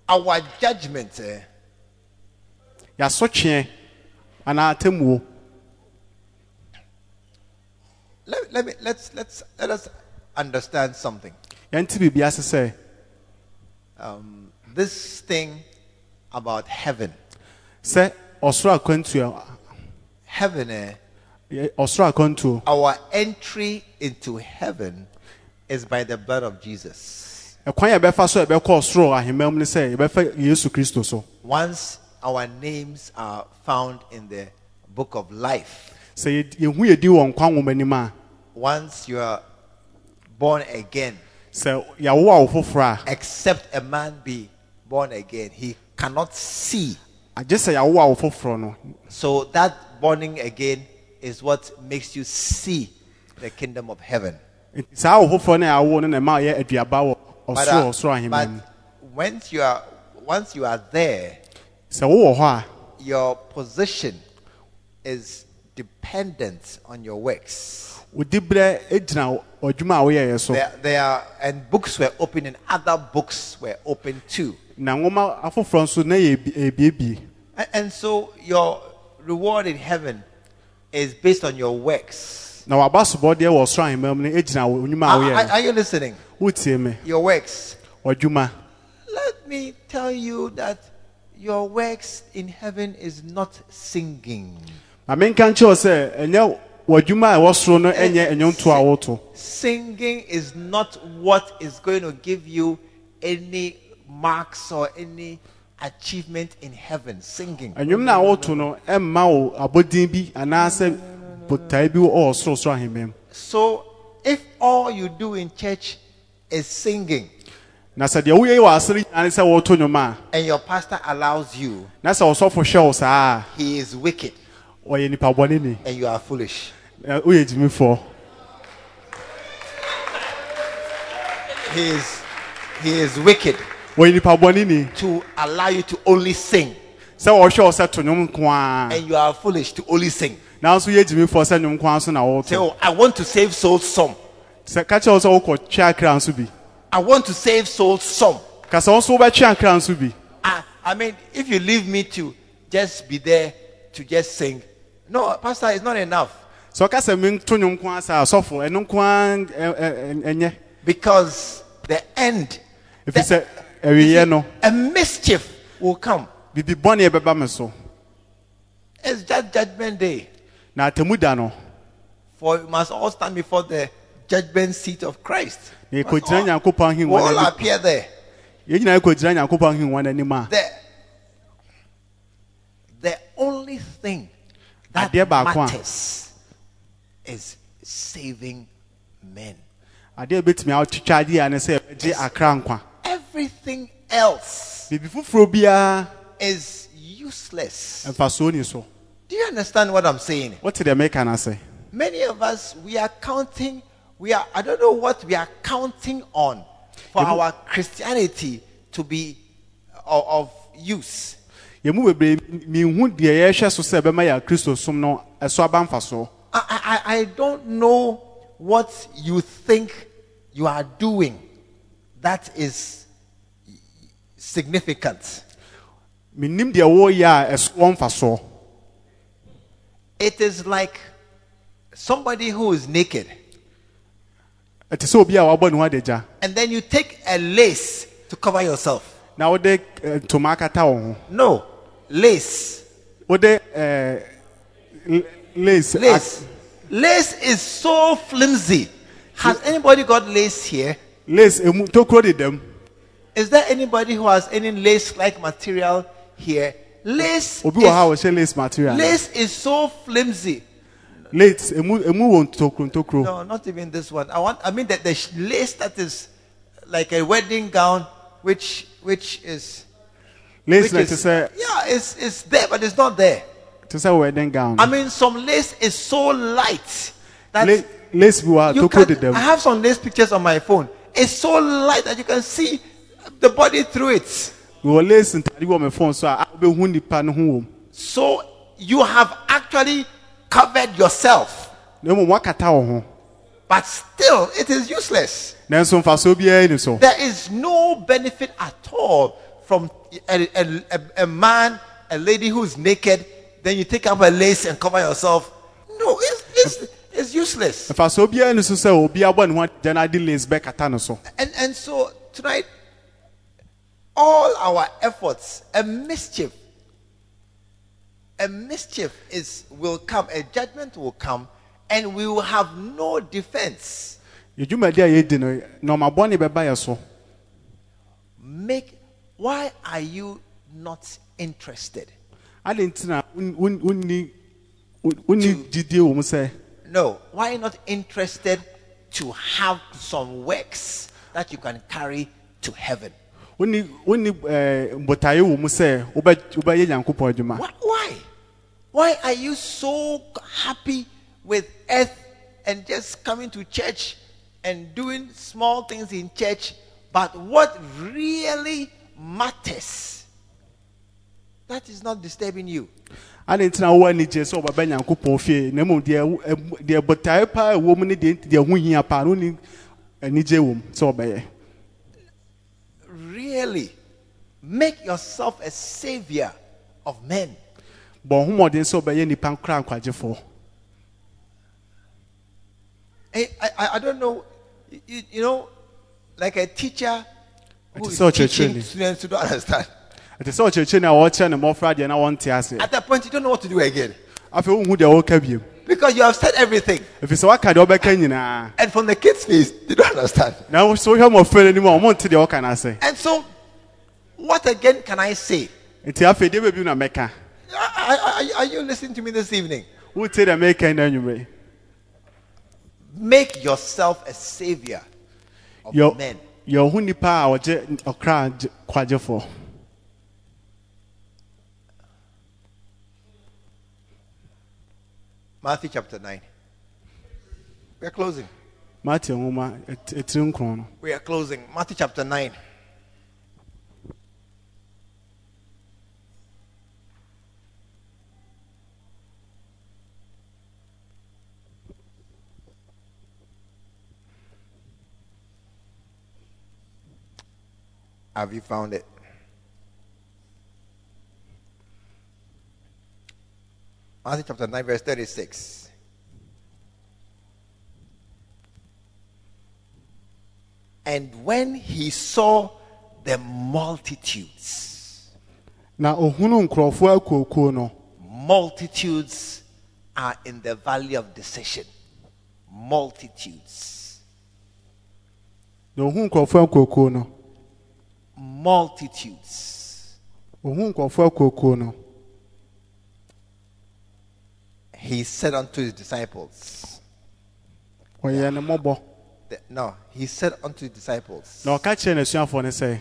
our judgment eh, yɛasotweɛ anaa atemmuo let, let me let's let's let us understand something. yɛnte biribi ase sɛ Um, this thing about heaven. sɛ ɔsoro akwantuo Heaven, eh, ɔsoro akwantuo our entry into heaven is by the blood of Jesus. Ɛkwan yɛ bɛfa so a yɛbɛkɔ ɔsoro mu sɛ yɛbɛfa yesu kristo so Once our names are found in the book of life, sɛ yɛ- yɛhu yɛdi wɔ nkwa nwoma anim a once you are born again, sɛ a wo foforɔ a except a man be born again, he cannot see. agye sɛ yɛawo a wo foforɔ no So that born again is what makes you see the kingdom of heaven. Nti saa wo foforɔ no a yɛawo no na ɛma yɛ aduaba wɔ But, uh, but once you are once you are there, sɛ wowɔ hɔ a your position is dependent on your works. wodi berɛ gyina adwuma a woyɛeɛ so There, there are, and books were open, and other books were open too. na nwoma afoforɔ nso na yɛ ebiebie And, and so your reward in heaven is based on your works. Na waba sobɔdeɛ wɔ ɔsoro ahemma mu no gyina wo nnwuma a ah, Are, woyɛ are- no are you listening? wotie me Your works. ɔdwuma Let me tell you that your works in heaven is not singing. ma menka nkyerɛ wo sɛ ɛnyɛ w'adwuma a ɛwɔ soro no ɛnyɛ eh, ɛnwonto a woto Singing is not what is going to give you any marks or any achievement in heaven. Singing. ɛnwom no a woto no ɛmma wo abɔdin bi anaasɛ botae bi wɔ ɔsorosoro ahemma So if all you do in church is singing na sɛ deɛ woyɛ wɔ asere nyinaa ne sɛ wɔto nnwom a and your pastor allows you, na sɛ ɔsɔfo hwɛ wo saa he is wicked. Ɔyɛ nipa bɔne and you are foolish. ni Ɛ, woyɛ gyimifoɔ He is he is wicked. Wɔyɛ nipa bɔne ni? To allow you to only sing. Sɛ wɔhwɛ wo sɛ to nnwom nko and you are foolish to only sing. Nanso yɛ gyimifoɔ sɛ nnwom nko so na Say, oh, I want to save souls some. sɛ ka kyerɛ wo sɛ wokɔ twe akra nso bi I want to save souls some. ka sɛ wo nso wobɛtwe akra nso bi I, I mean, if you leave me to just be there to just sing, no, Pastor, it's not enough. sɛ ɔka sɛ mento nnwom nko a sɛ asɔfo ɛno nko a ɛ- ɛ- ɛ- ɛnyɛ Because the end, ɛfiri sɛ awieɛ no a mischief will come. biribi bɔne bɛba me so It's just judgment day. Na atamu no For we must all stand before the judgment seat of Christ. na all, nyankopɔn ahengua all appear there. yɛn nyinaa yɛkɔgyina nyankopɔn ahengua n'anim a The, the only thing that Adeɛ baako a- matters is saving men. adeɛ a ɛbɛtumi atwitwa adeɛ a ne sɛ yɛbɛgye akra nkwa Everything else Bibi foforɔ biara is useless. mfasoɔ ni so Do you understand what I'm saying? wote deɛ meka no say? Many of us, we are counting, we are, I don't know what we are counting on for Even- our Christianity to be of, of use. yɛn mu bebree mihu deɛ yɛrehwɛ so sɛ ɛbɛma yɛ kristo som no ɛso aba mfasoɔ I, I, I don't know what you think you are doing that is significant. menim deɛ wɔreyɛ a ɛso wɔ mfasoɔ It is like somebody who is naked, ɛte sɛ obi a wabɔ ne ho adagya and then you take a lace to cover yourself. na wode eh, ntoma akata wo ho No, lace. wode eh, l- lace Lace. Lace is so flimsy. Has anybody got lace here? lace emu tokuro dedam Is there anybody who has any lace like material here? Lace obi wɔ ha a is, wɔhyɛ lace material lace is so flimsy. lace emu emu wɔ ntokuro ntokuro No, not even this one. I want I mean that the lace that is like a wedding gown which which is lace which te is, sɛ yeah, it's it's there but it's not there. te sɛ wedding gown I mean some lace is so light that La- lace bi wɔ ha tokuro can, I have some lace pictures on my phone. It's so light that you can see the body through it. Wɔ lace ntade wɔ me so a wobɛhu nipa no ho wɔ So you have actually covered yourself, na mmom wakata wo ho but still it is useless. nanso mfasoɔ biara ni so There is no benefit at all from a, a, a, a man, a lady who is naked, then you take up a lace and cover yourself. No, it's, it's, it's useless. mfasoɔ biara ni so sɛ obi abɔ ne ho adagya na ade lace bɛkata no so And, and so tonight, all our efforts, a mischief, a mischief is will come, a judgment will come, and we will have no defense. yɛdwumadi a yɛdi no nɔɔmabɔne bɛba yɛ so Make why are you not interested? sɛ No, why are you not interested to have some works that you can carry to heaven? Wonni wonni eh, ɛɛ botaeɛ wɔ mu sɛ wobɛ wobɛyɛ nyankopɔn adwuma Why? Why? Are you so happy with earth and just coming to church and doing small things in church? But what really matters, that is not disturbing you. ade nti na wowɔ anigye sɛ wobɛbɛ nyankopɔn fie na mmom deɛ wo- eh, deɛ botaeɛ paa ɛwɔ mu ne deɛ ho hia paa no wonni anigye wɔ mu sɛ wɔbɛyɛ Really, make yourself a savior of men. bɔ ho mmɔden sɛ wobɛyɛ nnipa nkora nkwagyefoɔ I, I, I don't know, you, you know, like a teacher who is is such a teaching training. students who don't understand. ɛte sɛ ɔkyerɛkyerɛni a wɔkyerɛ ne mmɔfra deɛ na wɔnte ase At that point, you don't know what to do again afei wohu deɛ wɔka biom because you have said everything. ɛfiri sɛ woaka deɛ wɔbɛka nyinaa And from the kids' face, they don't understand. na sɛ wohwɛ mmɔfra no anim a ɔmonte deɛ wɔka no ase And so, what again can I say? nti afei deɛ bɛbi na mɛka I, I, are you listening to me this evening? wote deɛ mɛka no anwummerɛ Make yourself a savior of yɛ men. yɛ ho nipa a ɔgye ɔkra kwagyefoɔ Matthew chapter 9. We are closing. Matthew, nwoma ɛt- ɛtiri nkron no We are closing. Matthew chapter 9. Have you found it? Matthew chapter 9, verse 36. And when he saw the multitudes, na ohunu nkurɔfoɔ akuokuo no multitudes are in the valley of decision. Multitudes. na ohun nkurɔfoɔ akuokuo no multitudes. ohun nkurɔfoɔ akuokuo no He said unto his disciples, ɔyɛ ne mmɔbɔ the- No, he said unto his disciples, na ɔka kyerɛ n'asuafoɔ no sɛ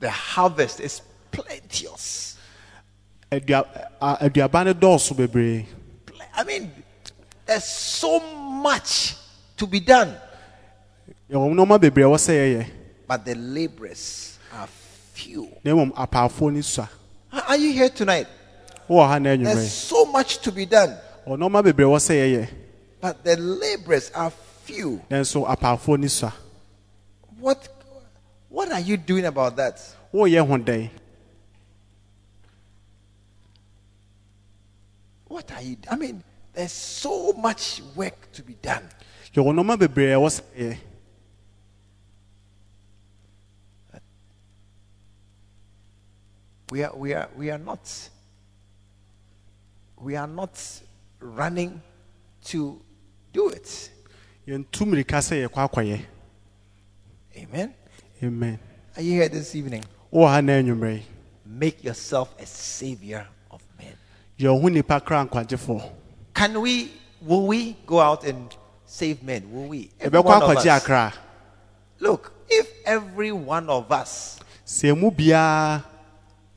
The harvest is plenteous. adua a- aduaba no dɔɔso I mean, there's so much to be done, yɛwɔ nneɛma bebree a ɛwɔ sɛ yɛyɛ but the laborers are few. na mmom apaafoɔ no Are you here tonight? wowɔ ha na There's so much to be done, ɔnɔɔma bebree a ɛwɔ sɛ yɛyɛ but the laborers are few. nanso apaafoɔ no sua What, what are you doing about that? woyɛ ho dɛn What are you? I mean, there's so much work to be done. yɛwɔ nneɛma bebree a ɛwɔ We are, we are, we are not, we are not running to do it. yɛntu mmirika sɛ yɛkɔ akɔyɛ Amen. amen Are you here this evening? wowɔ ha na anwummerɛ yi Make yourself a savior of men. yɛ wo ho nnipa kra nkwagyefoɔ Can we, will we go out and save men? Will we? Every one of us. Look, if every one of us,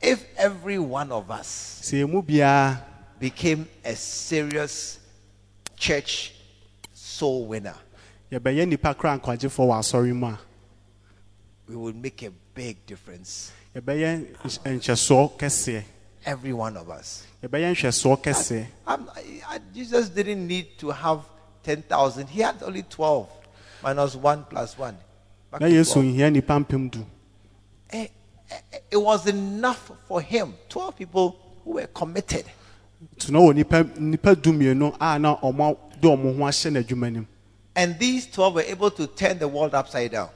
if every one of us sɛ emu biara became a serious church soul winner, yɛbɛyɛ nnipa kra nkwagyefoɔ wɔ asɔre mu a we would make a big difference. yɛbɛyɛ nhyɛ- nhyɛsoɔ kɛseɛ Every one of us. yɛbɛyɛ nhwɛsoɔ kɛseɛ I'm- I- I- Jesus didn't need to have 10,000. He had only 12 minus 1 plus 1. Back na to yesu 12. nhia nnipa mpem du Eh, eh, eh, It was enough for him. 12 people who were committed. Nti wɔ nnipa nnipa du mmienu a na ɔmo de ɔmo ho ahyɛ n'adwuma nim And these 12 were able to turn the world upside down.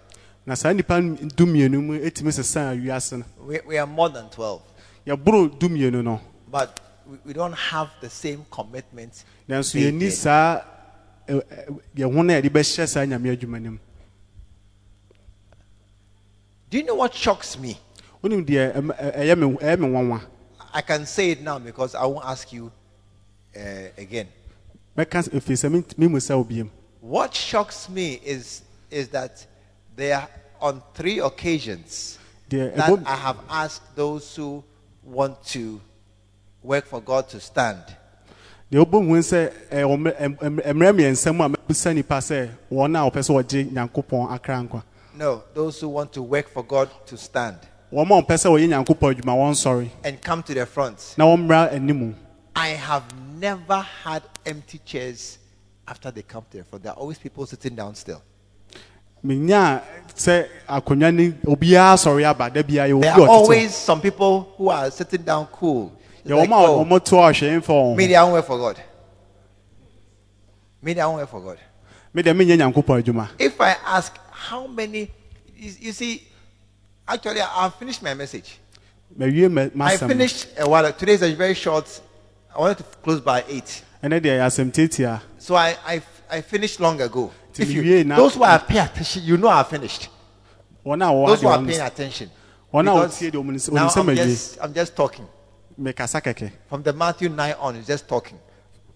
na saa nnipa du mmienu mu etumi sesa wiase no We, we are more than 12. yɛboro du mmienu no But we, we don't have the same commitment. nanso they yɛnni did. saa ɛ- ɛ- yɛn ho na yɛde bɛhyɛ saa nyame adwuma nim Do you know what shocks me? wonim deɛ ɛyɛ me ɛyɛ me nwanwa I can say it now because I won't ask you uh, again. mɛka ɛfiri sɛ ment- memu sɛ wo biam What shocks me is, is that there are on three occasions that I have asked those who want to work for God to stand. deɛ wobɔ sɛ ɛɛ, wɔ mmerɛ- ɛm- ɛm- mmerɛ mmiɛnsa mu a mɛbusa nnipa sɛ wɔn a wɔpɛ sɛ wɔgye nyankopɔn akra nkwa No, those who want to work for God to stand wɔn a wɔpɛ sɛ wɔyɛ nyankopɔn adwuma wɔn nsɔre and come to the front. na wɔmmra animu I have never had empty chairs after they come to the front. There are always people sitting down still. menya sɛ akonnwa ne obiara sɔre aba da biara yɛ There are always some people who are sitting down cool. It's yɛ like, oh, wɔn to ahwɛ mfa wɔn me, they don't for God. Me, they don't for God. me deɛ menyɛ nyankopɔn adwuma If I ask how many, you see, actually, I- I've finished my message. I finished a while. Today is a very short. I wanted to close by eight, ɛnɛ deɛ yɛ asɛm tietia so I I, I finished long ago. If you those who are paying attention, you know I finished. wɔn a wɔwɔ Those who are paying attention. Because wɔtie deɛ wɔn s- now I'm just, I'm just talking. From the Matthew 9 on, it's just talking.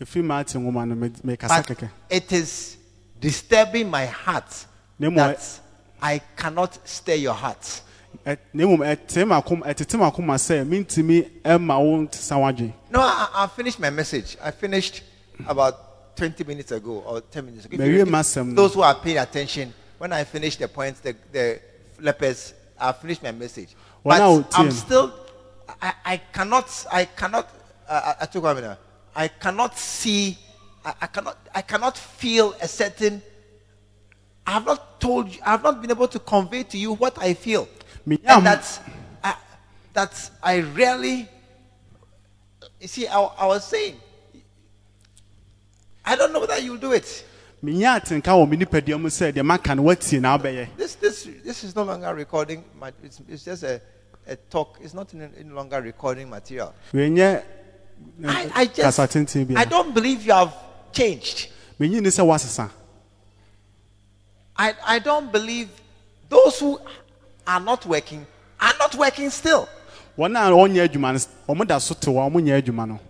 efi maate nwoma no me- mekasa But it is disturbing my heart that I cannot stir your heart. Ɛ- na mmom ɛte m'akom ɛtete m'akoma sɛ mentumi ɛma wo ntesa No, I, I I finished my message. I finished about 20 minutes ago or 10 minutes ago. If Mary you- if those who are paying attention, when I finished the points, the, the lepers, I finished my message. Well, But now, I'm still, I, I cannot, I cannot, uh, I took one minute. I cannot see, I, I cannot, I cannot feel a certain. I have not told you, I have not been able to convey to you what I feel. And that's, I, that's, I really, you see, I, I was saying, I don't know whether you'll do it. menya atenka wɔ me nipadua mu sɛ deɛ maka no woatie na wobɛyɛ This, this, this is no longer recording. It's, it's just a, a talk. It's not any longer recording material. I, eh, I just, I don't believe you have changed. menyi ne sɛ woasesa I, I don't believe those who are not working are not working still. wɔn a wɔnyɛ adwuma no wɔn da so te hɔ a wɔnyɛ adwuma no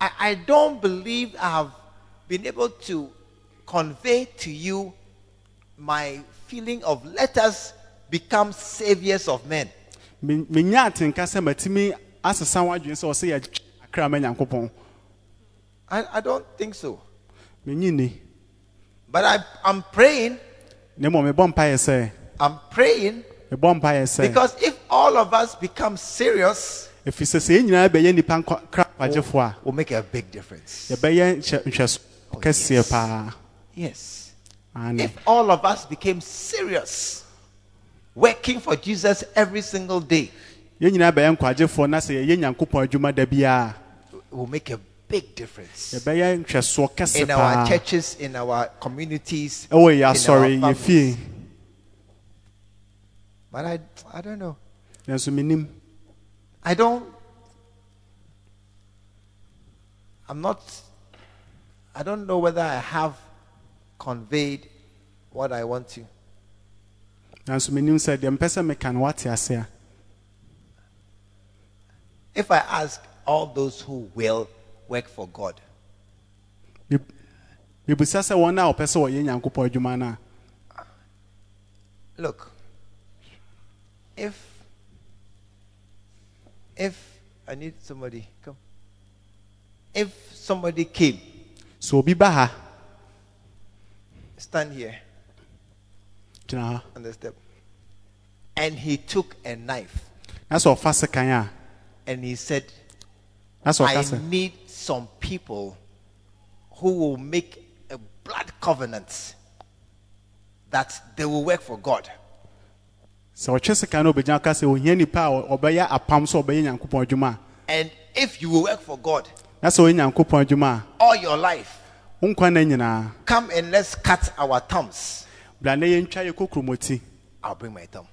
I, I don't believe I have been able to convey to you my feeling of let us become saviors of men. Me- menya atenka sɛ matumi asesa w'adwene sɛ ɔsɛ yɛ akra ma nyankopɔn I, I don't think so. menyi ni But I, I'm praying, na mmom mebɔ mpaeɛ sɛ I'm praying mebɔ mpaeɛ sɛ because if all of us become serious, ɛfiri sɛ sɛ yɛn nyinaa bɛyɛ nnipa kra kwagyefoɔ a we'll make a big difference. yɛbɛyɛ nhyɛ- nhwɛso oh, kɛseɛ paa Yes. Ane. If all of us became serious, working for Jesus every single day, yɛn nyinaa bɛyɛ nkwagyefoɔ na sɛ yɛyɛ nyankopɔn adwuma da biara will make a big difference. yɛbɛyɛ nhwɛsoɔ kɛse in our churches, in our communities. ɛwɔ in yɛ our families. But I, I don't know. nanso I don't. I'm not. I don't know whether I have conveyed what I want to. nanso menim sɛ deɛ mpɛ sɛ meka no wate ase a If I ask all those who will work for God, mebusa sɛ wɔn a wɔpɛ sɛ wɔyɛ nyankopɔn adwuma no a look. If if I need somebody come. If somebody came, so obi ba ha stand here. on the step. And he took a knife that's what a and he said, that's what I need some people who will make a blood covenant that they will work for God. Sɛ ɔtwe sekan no obɛgyina ka sɛ ohia nipa a ɔbɛyɛ apam sɛ ɔbɛyɛ nyankopɔn adwuma And if you will work for God a na sɛ ɔyɛ nyankopɔn adwuma all your life, a wo nkwa nna nyinaa come and let's cut our thumbs. bra na yɛntwa yɛ kokuromɔti I'll bring my thumb.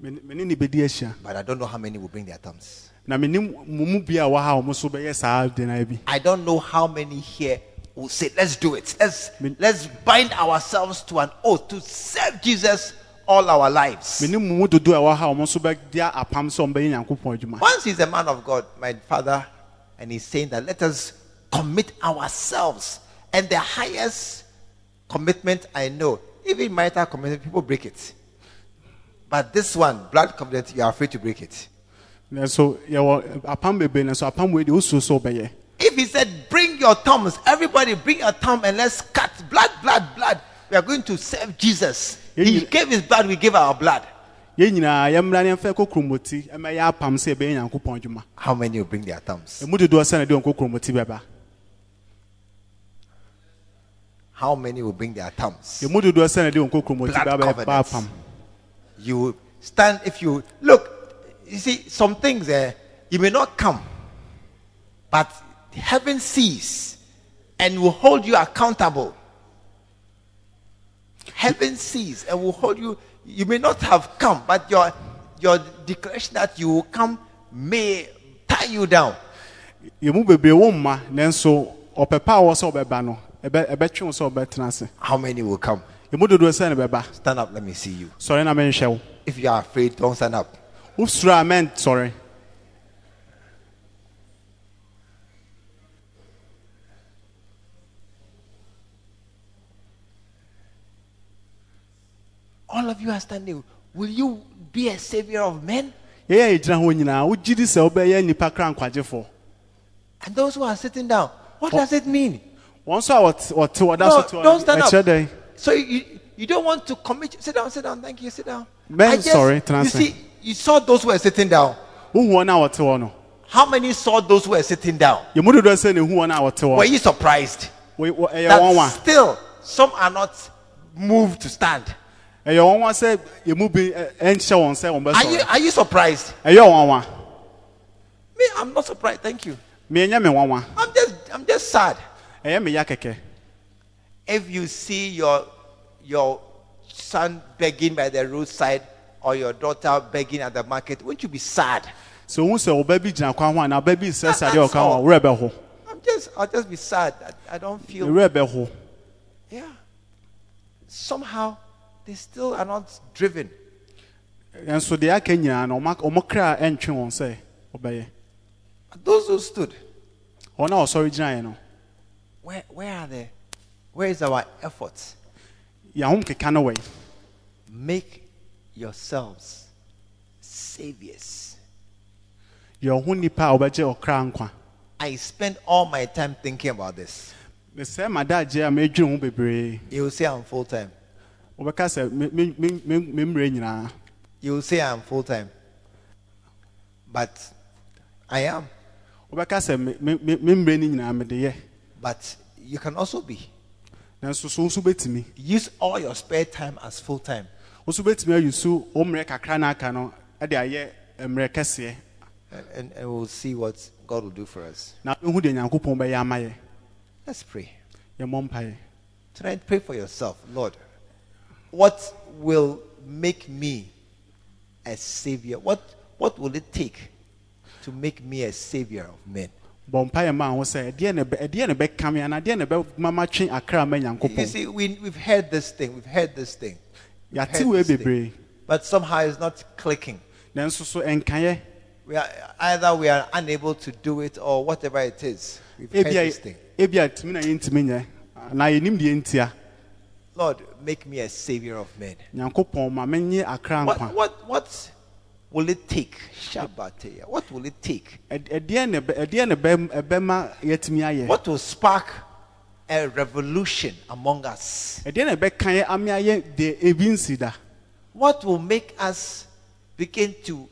mene ne bɛdi ahyia But I don't know how many will bring their thumbs. na menim mo mu bi a wɔ ha a ɔmo nso bɛyɛ saa dena bi I don't know how many here will say, let's do it. Let's, let's bind ourselves to an oath to serve Jesus all our lives. menim mo mu dodoɔ a ɛwɔ ha a ɔmo nso bɛdi apam sɛ ɔmbɛyɛ nyankopɔn adwuma Once he's a man of God, my father, and he's saying that let us commit ourselves. And the highest commitment I know, even marital commitment, people break it. But this one, blood covenant, you are afraid to break it. nanso yɛwɔ apam bebree nanso apam wei deɛ wosuo sɛ ɔbɛyɛ If he said, bring your thumbs, everybody bring your thumb and let's cut blood, blood, blood. We are going to serve Jesus. He gave his blood, we give our blood. yɛn nyinaa yɛmmra ne yɛmfa kokuromɔti ɛmɛyɛ apam sɛ yɛbɛyɛ nyankopɔn adwuma How many will bring their thumbs? ɛmu dodoɔ sɛ na de wɔn kokuromɔti bɛba How many will bring their thumbs? ɛmu dodoɔ sɛ na de wɔn kokuromɔti Blood bɛba bɛba covenants. apam you stand if you look you see some things eh, you may not come but heaven sees and will hold you accountable heaven sees and will hold you you may not have come but your your declaration that you will come may tie you down. Yɛmu bebree wɔ mma nanso ɔpɛ pa a wɔ sɛ ɔbɛba no ɛbɛ ɛbɛtwe wo sɛ ɔbɛtena ase. How many will come? Ɛmu dodoɔ sɛ na bɛba. Stand up let me see you. Sɔre na menhwɛ wo. If you are afraid don't stand up. Wosuro all of you are standing will you be a savior of men yɛyɛ a yɛgyina hɔ nyinaa wogye di sɛ wobɛyɛ nnipa kra nkwagyefoɔ and those who are sitting down what does it mean wɔn nso a wɔte wɔte wɔda No, don't stand up. So you, you don't want to commit. Sit down, sit down. Thank you. Sit down. Ben, I just- sorry, You transfer. see, you saw those who were sitting down. wohu wɔn a wɔte hɔ How many saw those who were sitting down? yɛmu dodoɔ sɛ na ehu wɔn a wɔte Were you surprised Wɔ- wɔ- ɛyɛ that still some are not moved to stand? Ɛyɛ wɔn wa sɛ yɛmu bi ɛ- ɛnhyɛ wɔn sɛ Are you are you surprised? ɛyɛ wɔn wa Me, I'm not surprised. Thank you. miɛnyɛ mi wɔn wa I'm just I'm just sad. ɛyɛ mi ya If you see your your son begging by the roadside or your daughter begging at the market, won't you be sad? sɛ ɔbɛ bi gyina kwan ho ana ɔbɛ bi sɛ That- sade that's ɔka ho a all. wura bɛ ho I'm just I'll just be sad. I, I don't feel ho Yeah. Somehow, they still are not driven. nso deɛ aka nyinaa no ɔmo kra ɛntwe wɔn sɛ ɔbɛyɛ But those who stood, wɔn a ɔsɔre gyinaeɛ no where, where are they? Where is our effort? yɛahom keka no Make yourselves saviors. yɛ ɔho nipa a ɔbɛgye ɔkra nkwa I spend all my time thinking about this. mesɛe madagye a medwene ho bebree You will say I'm full time. Wɔbɛka sɛ me- me- me- me me mmerɛ nyinaa You say I'm full time. But I am. wɔbɛka sɛ me- me me- me mmerɛ no nyinaa mede yɛ But you can also be. nanso so nso bɛtumi Use all your spare time as full time. wo nso bɛtumi ayi so wo mmerɛ kakra no aka no de ayɛ mmerɛ kɛseɛ And, and, we'll see what God will do for us. na ɛhu deɛ nyankopɔn bɛyɛ ama yɛ Let's pray. Tonight, pray for yourself. Lord, what will make me a savior? What, what will it take to make me a savior of men? bɔ mpaeɛ ma ho sɛ ɛdeɛ na ɛbɛ- ɛdeɛ na ɛbɛka me anaa ɛdeɛ na ɛbɛma matwe akra ma You see, we, we've heard this thing. We've heard this thing. We've heard this thing. But somehow it's not clicking. nanso so ɛnkaeɛ We are, either we are unable to do it or whatever it is. We've heard this thing. Lord, make me a savior of men. nyankopɔn ma menyɛ akra What, what, what will it take? Shabbateya. What will it take? Ɛd- ɛdeɛ na ɛbɛ- ɛdeɛ na ɛbɛ- ɛbɛma yɛatumi ayɛ What will spark a revolution among us? ɛdeɛ na ɛbɛka yɛ ame ayɛ deɛ ebi nsi da What will make us begin to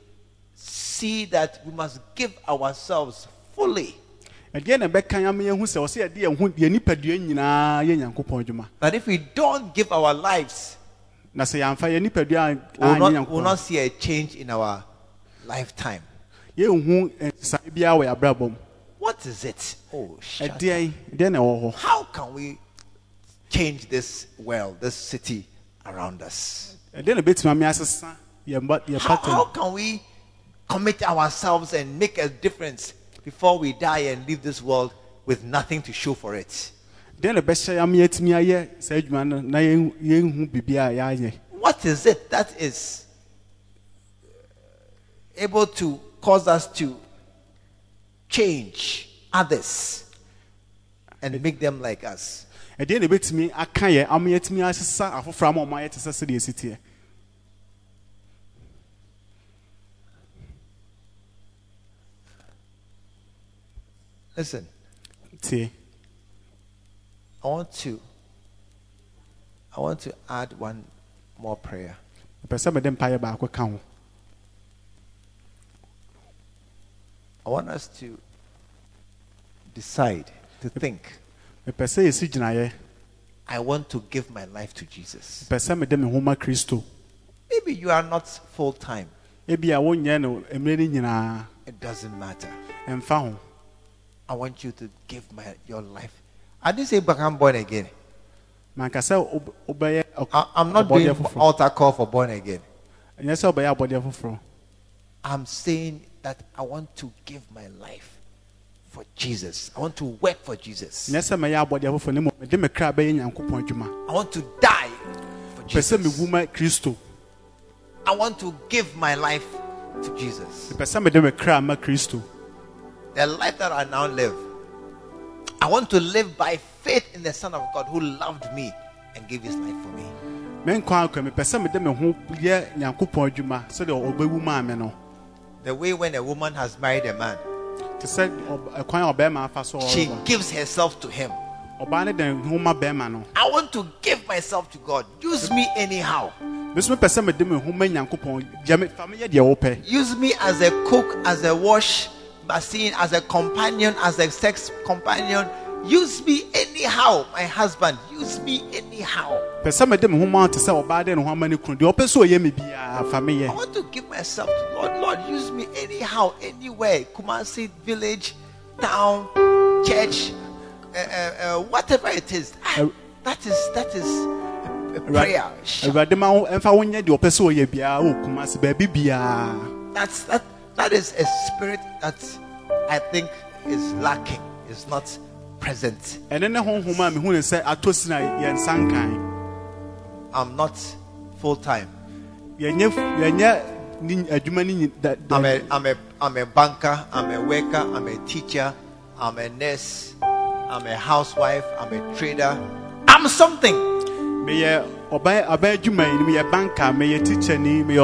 see that we must give ourselves fully? Ɛdeɛ na ɛbɛka ama yɛhu sɛ ɔsɛ yɛde yɛn ho yɛn nipadua nyinaa yɛ nyankopɔn adwuma That if we don't give our lives, na sɛ yɛamfa yɛn nipadua an- we will anyɛ not, we will not see a change in our lifetime. yɛnhu nsae biara wɔ yɛabrabɔ mu What is it? Oh, shut up. ɛdeɛ ɛdeɛ na ɛwɔ hɔ How can we change this world, this city around us? ɛdeɛ na ɛbɛtumi ame asesa yɛn ba yɛn How, how can we commit ourselves and make a difference before we die and leave this world with nothing to show for it? ɛdeɛ na ɛbɛhyɛ yɛn ama yɛatumi ayɛ saa adwuma no na yɛn- yɛnhu biribi a yɛayɛ What is it that is able to cause us to change others and make them like us? ɛdeɛ na ɛbɛtumi aka yɛ ama yɛatumi asesa afoforɔ ama ɔmo ayɛ te sɛ sɛdeɛ ɛsi teɛ Listen, tie I want to I want to add one more prayer. mepɛ sɛ mede mpayɛ baako ka ho I want us to decide to think mepɛ sɛ yɛsi gyinaeɛ I want to give my life to Jesus. mepɛ sɛ mede me ho ma kristo Maybe you are not full time. ebi a wonyɛ no mmerɛ no nyinaa It doesn't matter. I want you to give my your life. I didn't say I'm born again. manka sɛ wob- wobɛyɛ I, I'm not doing altar call for born again. ɛnyɛ sɛ wobɛyɛ abɔdeɛ foforɔ I'm saying that I want to give my life for Jesus. I want to work for Jesus. nyɛ sɛ mɛyɛ abɔdeɛ foforɔ ne mmom mede me kra bɛyɛ nyankopɔn I want to die for Jesus. I want to give my life to Jesus. The life that I now live, I want to live by faith in the Son of God who loved me and gave his life for me. The way when a woman has married a man, she gives herself to him. I want to give myself to God. Use me anyhow. Use me as a cook, as a wash machine, as a companion, as a sex companion. Use me anyhow, my husband. Use me anyhow. pɛ sɛ mede me ho ma wo te sɛ ɔbaa de ne ho ama ne kunu deɛ ɔpɛ sɛ ɔyɛ me I want to give myself to Lord. Lord, use me anyhow, anywhere. Kumasi village, town, church, uh, uh, uh, whatever it is. Ah, that is that is a, a prayer. awurade ma wo ɛmfa wonyɛ deɛ ɔpɛ sɛ ɔyɛ biara wɔ kuma ase baabi biara That's that that is a spirit that I think is lacking. Is not present. ɛne ne honhom a mehu ne sɛ atɔ si na yɛnsa nkan I'm not full time. yɛnyɛ yɛnyɛ ne adwuma ne nyi- da- da- I'm a, I'm a, I'm a banker, I'm a worker, I'm a teacher, I'm a nurse, I'm a housewife, I'm a trader. I'm something. meyɛ ɔban aban adwuma yi meyɛ banka meyɛ teacher ni meyɛ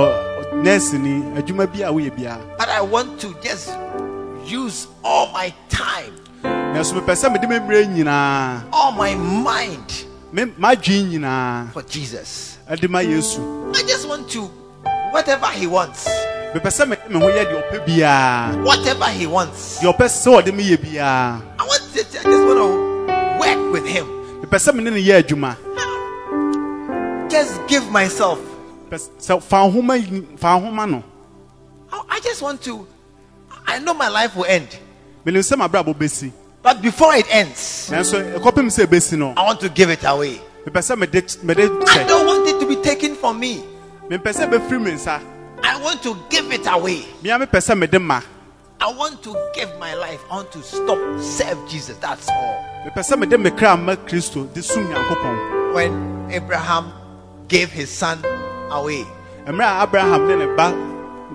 nurse ni adwuma bi a woyɛ biara But I want to just use all my time, nanso mepɛ sɛ mede me mmerɛ nyinaa all my mind for Jesus. ɛde ma yesu I just want to, whatever He wants, mepɛ sɛ mede me ho yɛ deɛ ɔpɛ biara whatever He wants. deɛ ɔpɛ sɛ ɔde me yɛ biara I want to, I just want to work with Him. mepɛ sɛ mene ne yɛ adwuma Just give myself. Pɛ sɛ fa nhoma yi- fa nhoma no I just want to, I know my life will end. menim sɛ mabrabɔ bɛsi But before it ends, nanso ɛkɔpem sɛ ɛbɛsi no I want to give it away. mepɛ sɛ mede mede I don't want it to be taken from me. mempɛ sɛ ɛbɛfiri me nsa I want to give it away. mea mepɛ sɛ mede ma I want to give my life. I want to stop serve Jesus. That's all. mepɛ sɛ mede me kra ma kristo de som nyankopɔn When Abraham gave his son away mmerɛ a abraham ne ne ba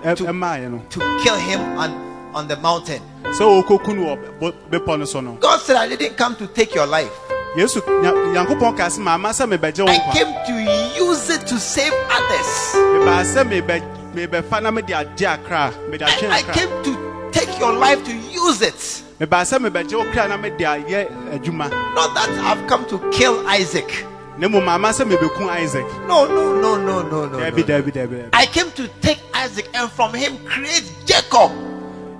ɛ- to kill him on, on the mountain, sɛ wɔkɔku no wɔ bo- bepɔ no so no God said, I didn't come to take your life. yesu Nya- nyankopɔn ka sɛ maama sɛ mebɛgye wo I came to use it to save others. mebaa sɛ mebɛ- mebɛfa na mede agye akra mede atwe I, I came to take your life to use it. mebaa sɛ mebɛgye wo kra na mede ayɛ adwuma Not that I've come to kill Isaac. Na mmom maama sɛ mebɛku isaac No, no, no, no, no, no. I came to take Isaac and from him create Jacob.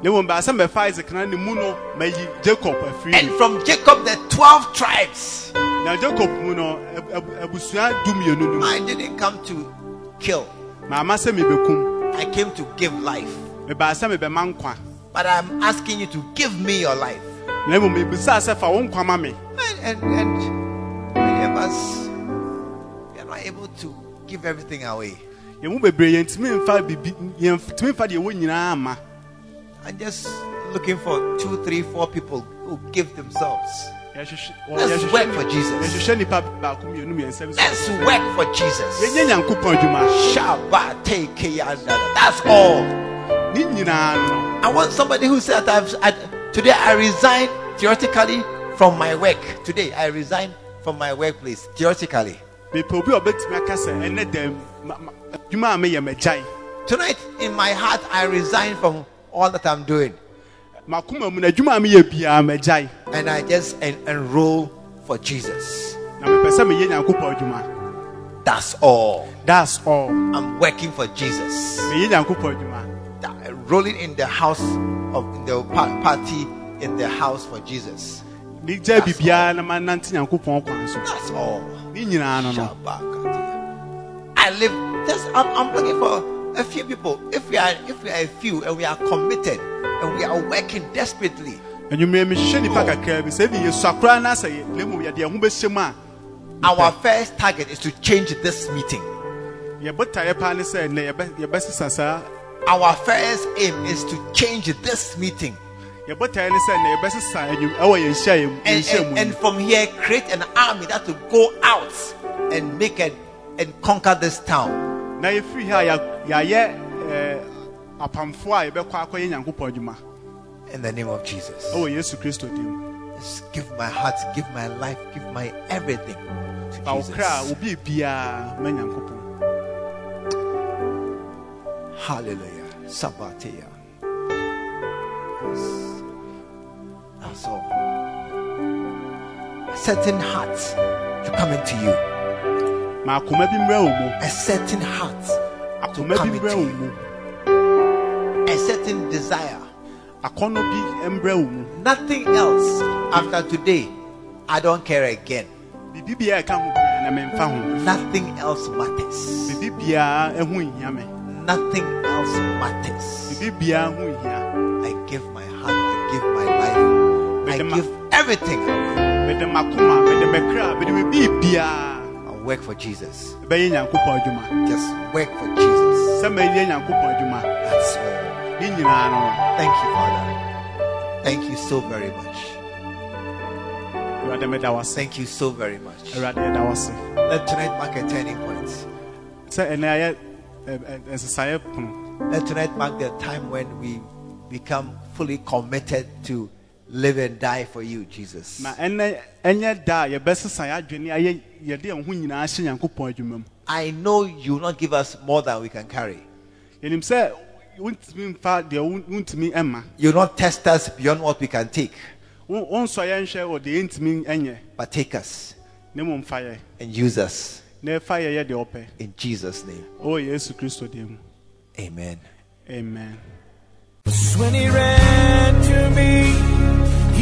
na mmom baa sɛ mɛfa isaac na ne mu no mayi jacob afiri And from Jacob, the 12 tribes. jacob I didn't come to kill, maama sɛ mebɛkum I came to give life. mebaa sɛ mebɛma nkwa But I'm asking you to give me your life. na mmom mebisaa sɛ fa wo nkwa ma me And, and, and many of us, we are not able to give everything away. yɛmu bebree yɛntumi mfa bibi yɛntumi mfa deɛ ɛwɔ nyinaa ma I'm just looking for two, three, four people who give themselves. Let's work for Jesus. yɛhwehwɛ nipa baako mmienu mmiɛnsa bi so Let's work for Jesus. yɛnyɛ nyankopɔn adwuma Shabbat take That's all. ne nyinaa no I want somebody who said, I've, I, Today I resign theoretically from my work. Today I resign from my workplace theoretically. Mepɛ obi a ɔbɛtumi aka sɛ ɛnɛ dɛm ma- ma- adwuma a meyɛ magyae Tonight in my heart I resign from all that I'm doing makoma mu no adwuma a meyɛ biara magyae and I just en- enroll for Jesus. na mepɛ sɛ meyɛ nyankopɔn adwuma That's all. that's all I'm working for Jesus. meyɛ nyankopɔn adwuma Rolling in the house of in the party in the house for Jesus. megyae biribiara na manante nyankopɔn kwan so That's all. Ne nyinaa no no Shabakatia. I live just I'm, I'm looking for a few people. If we are if we are a few and we are committed and we are working desperately, anwummerɛ mehwehwɛ nnipa kakraa bi sɛ bi yɛsua koraa na sɛ yɛ- na mmom yɛde yɛn ho bɛhyɛ mu a our first target is to change this meeting. yɛbotaeɛ paa ne sɛ nnɛ yɛbɛ- yɛbɛsesa saa Our first aim is to change this meeting. Yɛbotaeɛ ne sɛ nnɛ yɛbɛsesa anwum ɛwɔ yɛn hyia yɛn And, and, and from here create an army that will go out and make it and conquer this town. na yɛfiri ha eh, a yɛ- yɛayɛ ɛɛ, apamfoɔ a yɛbɛkɔ akɔyɛ nyankopɔn adwuma In the name of Jesus. yesu kristo dim Just give my heart, give my life, give my everything to Jesus. obi biara ma nyankopɔn Hallelujah. Sabbatia. Certain heart to come into you. ma akoma bi mmrɛ wo mu A certain heart to come into you. A certain desire. akɔnnɔ bi mmrɛ Nothing else after today. I don't care again. biribi biara ɛka ho biara na memfa ho Nothing else matters. biribi biara ɛho nhia me Nothing else matters. biribi biara ho nhia I give my heart. I give my life. I give everything away. Mede makoma mede mɛkra mede me biribiara I'll work for Jesus. bɛyɛ nyankopɔn adwuma Just work for Jesus. sɛ mɛyɛ nyankopɔn adwuma That's all. ne nyinaa no Thank you, Father. Thank you so very much. Thank you so very much. Let tonight mark a turning point. Let tonight mark the time when we become fully committed to live and die for you, Jesus. na ɛnɛ ɛnyɛ da a yɛbɛsesa yɛ adwene ayɛ yɛde yɛn ho nyinaa hyɛ nyankopɔn adwuma I know you will not give us more than we can carry. yɛnim sɛ wontumi mfa deɛ wo- wontumi ɛma You will not test us beyond what we can take, Wo- wonsɔ yɛn hwɛ wɔ deɛ yɛntumi but take us ne mmom fa and use us na ɛfa yɛ yɛ deɛ ɔpɛ in Jesus' name. Oh, yesu kristo deɛ Amen. amen When